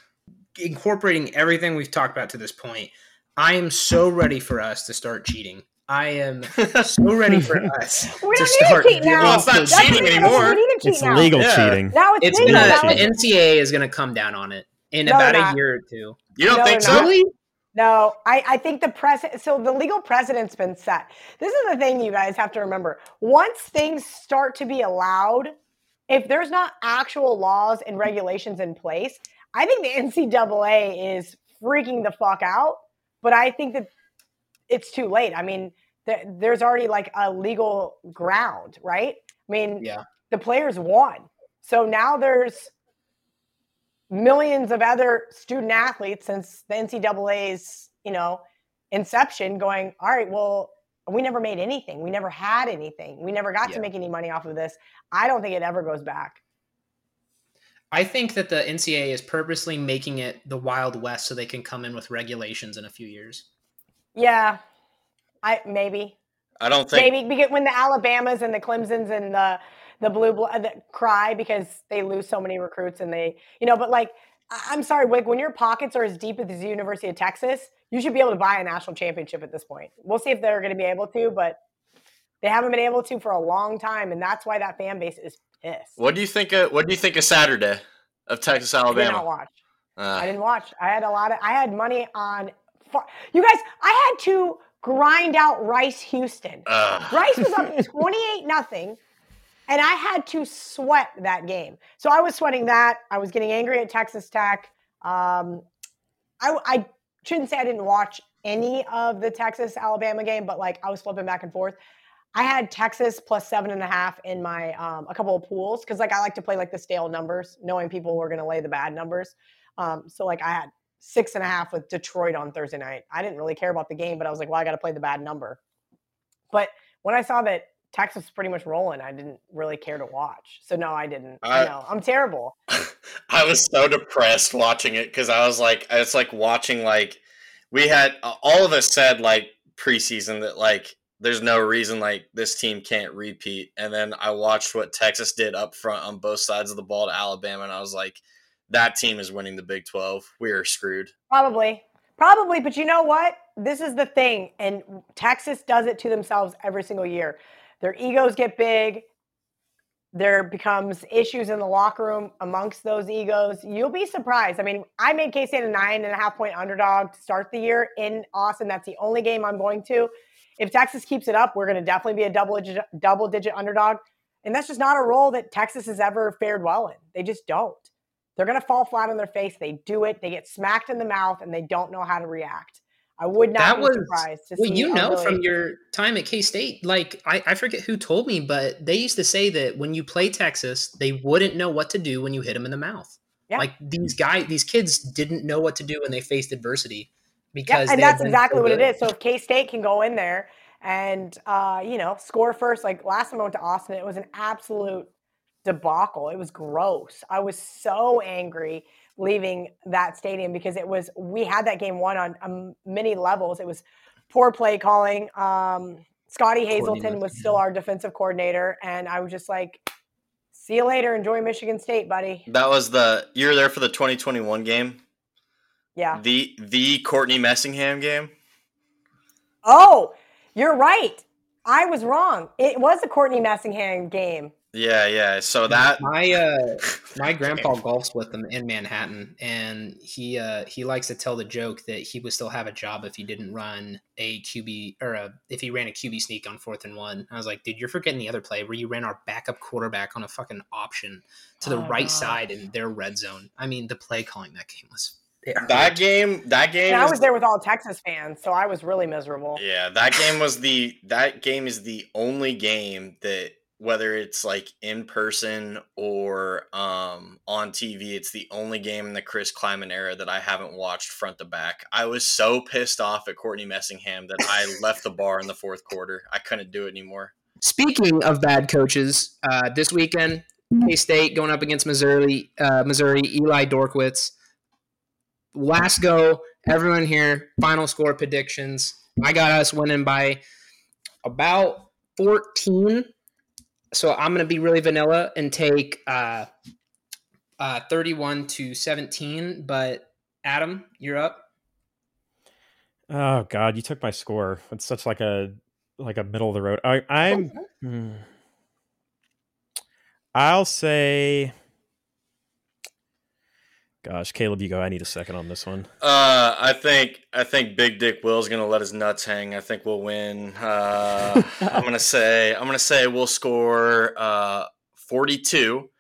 Incorporating everything we've talked about to this point, I am so ready for us to start cheating. I am so ready for us We to don't need to cheat now. Well, it's not giving That's cheating what it is. anymore. We need to cheat It's now. legal Yeah. cheating. Now it's, It's legal. gonna the NCAA is gonna come down on it in No, about a year or two. You don't No, think so? Really? No, I, I think the precedent. So the legal precedent's been set. This is the thing you guys have to remember. Once things start to be allowed, if there's not actual laws and regulations in place, I think the NCAA is freaking the fuck out. But I think that it's too late. I mean, th- there's already like a legal ground, right? I mean, Yeah. the players won. So now there's millions of other student athletes since the NCAA's, you know, inception going, all right, well, we never made anything. We never had anything. We never got Yeah. to make any money off of this. I don't think it ever goes back. I think that the NCAA is purposely making it the Wild West so they can come in with regulations in a few years. Yeah. I maybe. I don't think. Maybe because when the Alabamas and the Clemsons and the the blue uh, the, cry because they lose so many recruits and they you know but like I- I'm sorry Wick when your pockets are as deep as the University of Texas you should be able to buy a national championship at this point we'll see if they're going to be able to but they haven't been able to for a long time and that's why that fan base is pissed What do you think? Of, what do you think of Saturday of Texas Alabama? I did not watch I Uh, didn't watch I had a lot of I had money on fu- you guys I had to grind out Rice Houston ugh. Rice was up 28 nothing, and I had to sweat that game. So I was sweating that. I was getting angry at Texas Tech. Um, I, I shouldn't say I didn't watch any of the Texas Alabama game, but like I was flipping back and forth. I had Texas plus seven and a half in my um, a couple of pools because like I like to play like the stale numbers, knowing people were going to lay the bad numbers. Um, so like I had six and a half with Detroit on Thursday night. I didn't really care about the game, but I was like, well, I got to play the bad number. But when I saw that Texas was pretty much rolling, I didn't really care to watch. So no, I didn't. I I- know I'm terrible. I was so depressed watching it because I was like, it's like watching like we had all of us said like preseason that like there's no reason like this team can't repeat, and then I watched what Texas did up front on both sides of the ball to Alabama, and I was like, that team is winning the Big Twelve. We are screwed. Probably, probably. But you know what? This is the thing, and Texas does it to themselves every single year. Their egos get big. There becomes issues in the locker room amongst those egos. You'll be surprised. I mean, I made K State a nine and a half point underdog to start the year in Austin. That's the only game I'm going to. If Texas keeps it up, we're going to definitely be a double digit, double digit underdog. And that's just not a role that Texas has ever fared well in. They just don't. They're going to fall flat on their face. They do it. They get smacked in the mouth and they don't know how to react. I would not That be was- surprised to Well, you know really- from your time at K State, like I, I forget who told me, but they used to say that when you play Texas, they wouldn't know what to do when you hit them in the mouth. Yeah. Like these guys, these kids didn't know what to do when they faced adversity Yeah, because and they had that's exactly so what it is. So if K State can go in there and uh, you know score first, like last time I went to Austin, it was an absolute debacle. It was gross. I was so angry leaving that stadium because it was we had that game won on um, many levels. It was poor play calling. Um, Scottie Hazelton was still our defensive coordinator, and I was just like, "See you later. Enjoy Michigan State, buddy." That was the you were there for the 2021 game, Yeah. the the Courtney Messingham game. Oh, you're right. I was wrong. It was a Courtney Messingham game. Yeah, yeah. So that My uh, my grandpa golfs with them in Manhattan, and he uh, he likes to tell the joke that he would still have a job if he didn't run a QB or a, if he ran a QB sneak on fourth and one. I was like, dude, you're forgetting the other play where you ran our backup quarterback on a fucking option to the Oh, right God. side in their red zone. I mean, the play calling that game was that hurt. game that game And I was there with all Texas fans, so I was really miserable. Yeah, that game was the that game is the only game that whether it's like in person or um, on TV, it's the only game in the Chris Klieman era that I haven't watched front to back. I was so pissed off at Courtney Messingham that I left the bar in the fourth quarter. I couldn't do it anymore. Speaking of bad coaches, uh, this weekend, K State going up against Missouri. Uh, Missouri, Eli Dorkwitz. Last go, everyone here. Final score predictions. I got us winning by about 14 so I'm going to be really vanilla and take uh, uh, 31 to 17. But Adam, you're up. Oh God, you took my score. It's such like a like a middle of the road. I, I'm. Hmm. I'll say. Gosh, Caleb, you go. I need a second on this one. Uh, I think I think Big Dick Will's gonna let his nuts hang. I think we'll win. Uh, I'm gonna say I'm gonna say we'll score uh 42.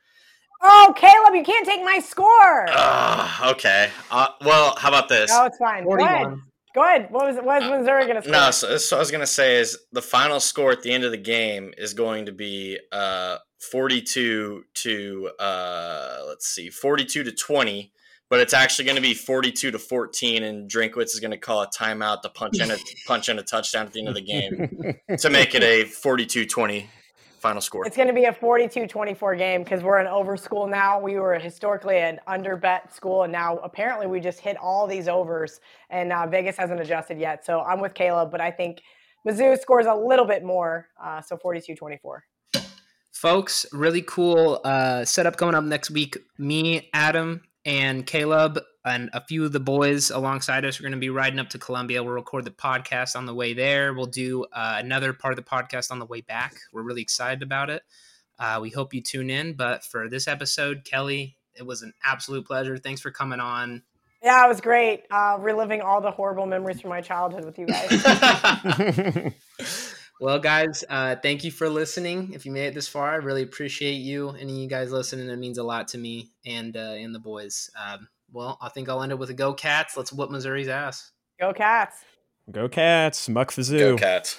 Oh, Caleb, you can't take my score. Uh, okay. Uh, well, how about this? No, it's fine. Go ahead. 41. Go ahead. What was what was Missouri going to score? No, so, so I was gonna say is the final score at the end of the game is going to be uh 42 to uh let's see 42 to 20 but it's actually going to be 42 to 14 and Drinkwitz is going to call a timeout to punch in a punch in a touchdown at the end of the game to make it a 42-20 final score. It's going to be a 42-24 game because we're an over school now. We were historically an under bet school, and now apparently we just hit all these overs, and uh, Vegas hasn't adjusted yet. So I'm with Caleb, but I think Mizzou scores a little bit more, uh, so 42-24. Folks, really cool uh, setup going up next week. Me, Adam, and Caleb, and a few of the boys alongside us are going to be riding up to Columbia. We'll record the podcast on the way there. We'll do uh, another part of the podcast on the way back. We're really excited about it. Uh, we hope you tune in. But for this episode, Kelly, it was an absolute pleasure. Thanks for coming on. Yeah, it was great. Uh, reliving all the horrible memories from my childhood with you guys. Well, guys, uh, thank you for listening. If you made it this far, I really appreciate you. Any of you guys listening, it means a lot to me and uh, and the boys. Um, well, I think I'll end it with a go Cats. Let's whoop Missouri's ass. Go Cats. Go Cats, Muck the Zoo. Go Cats.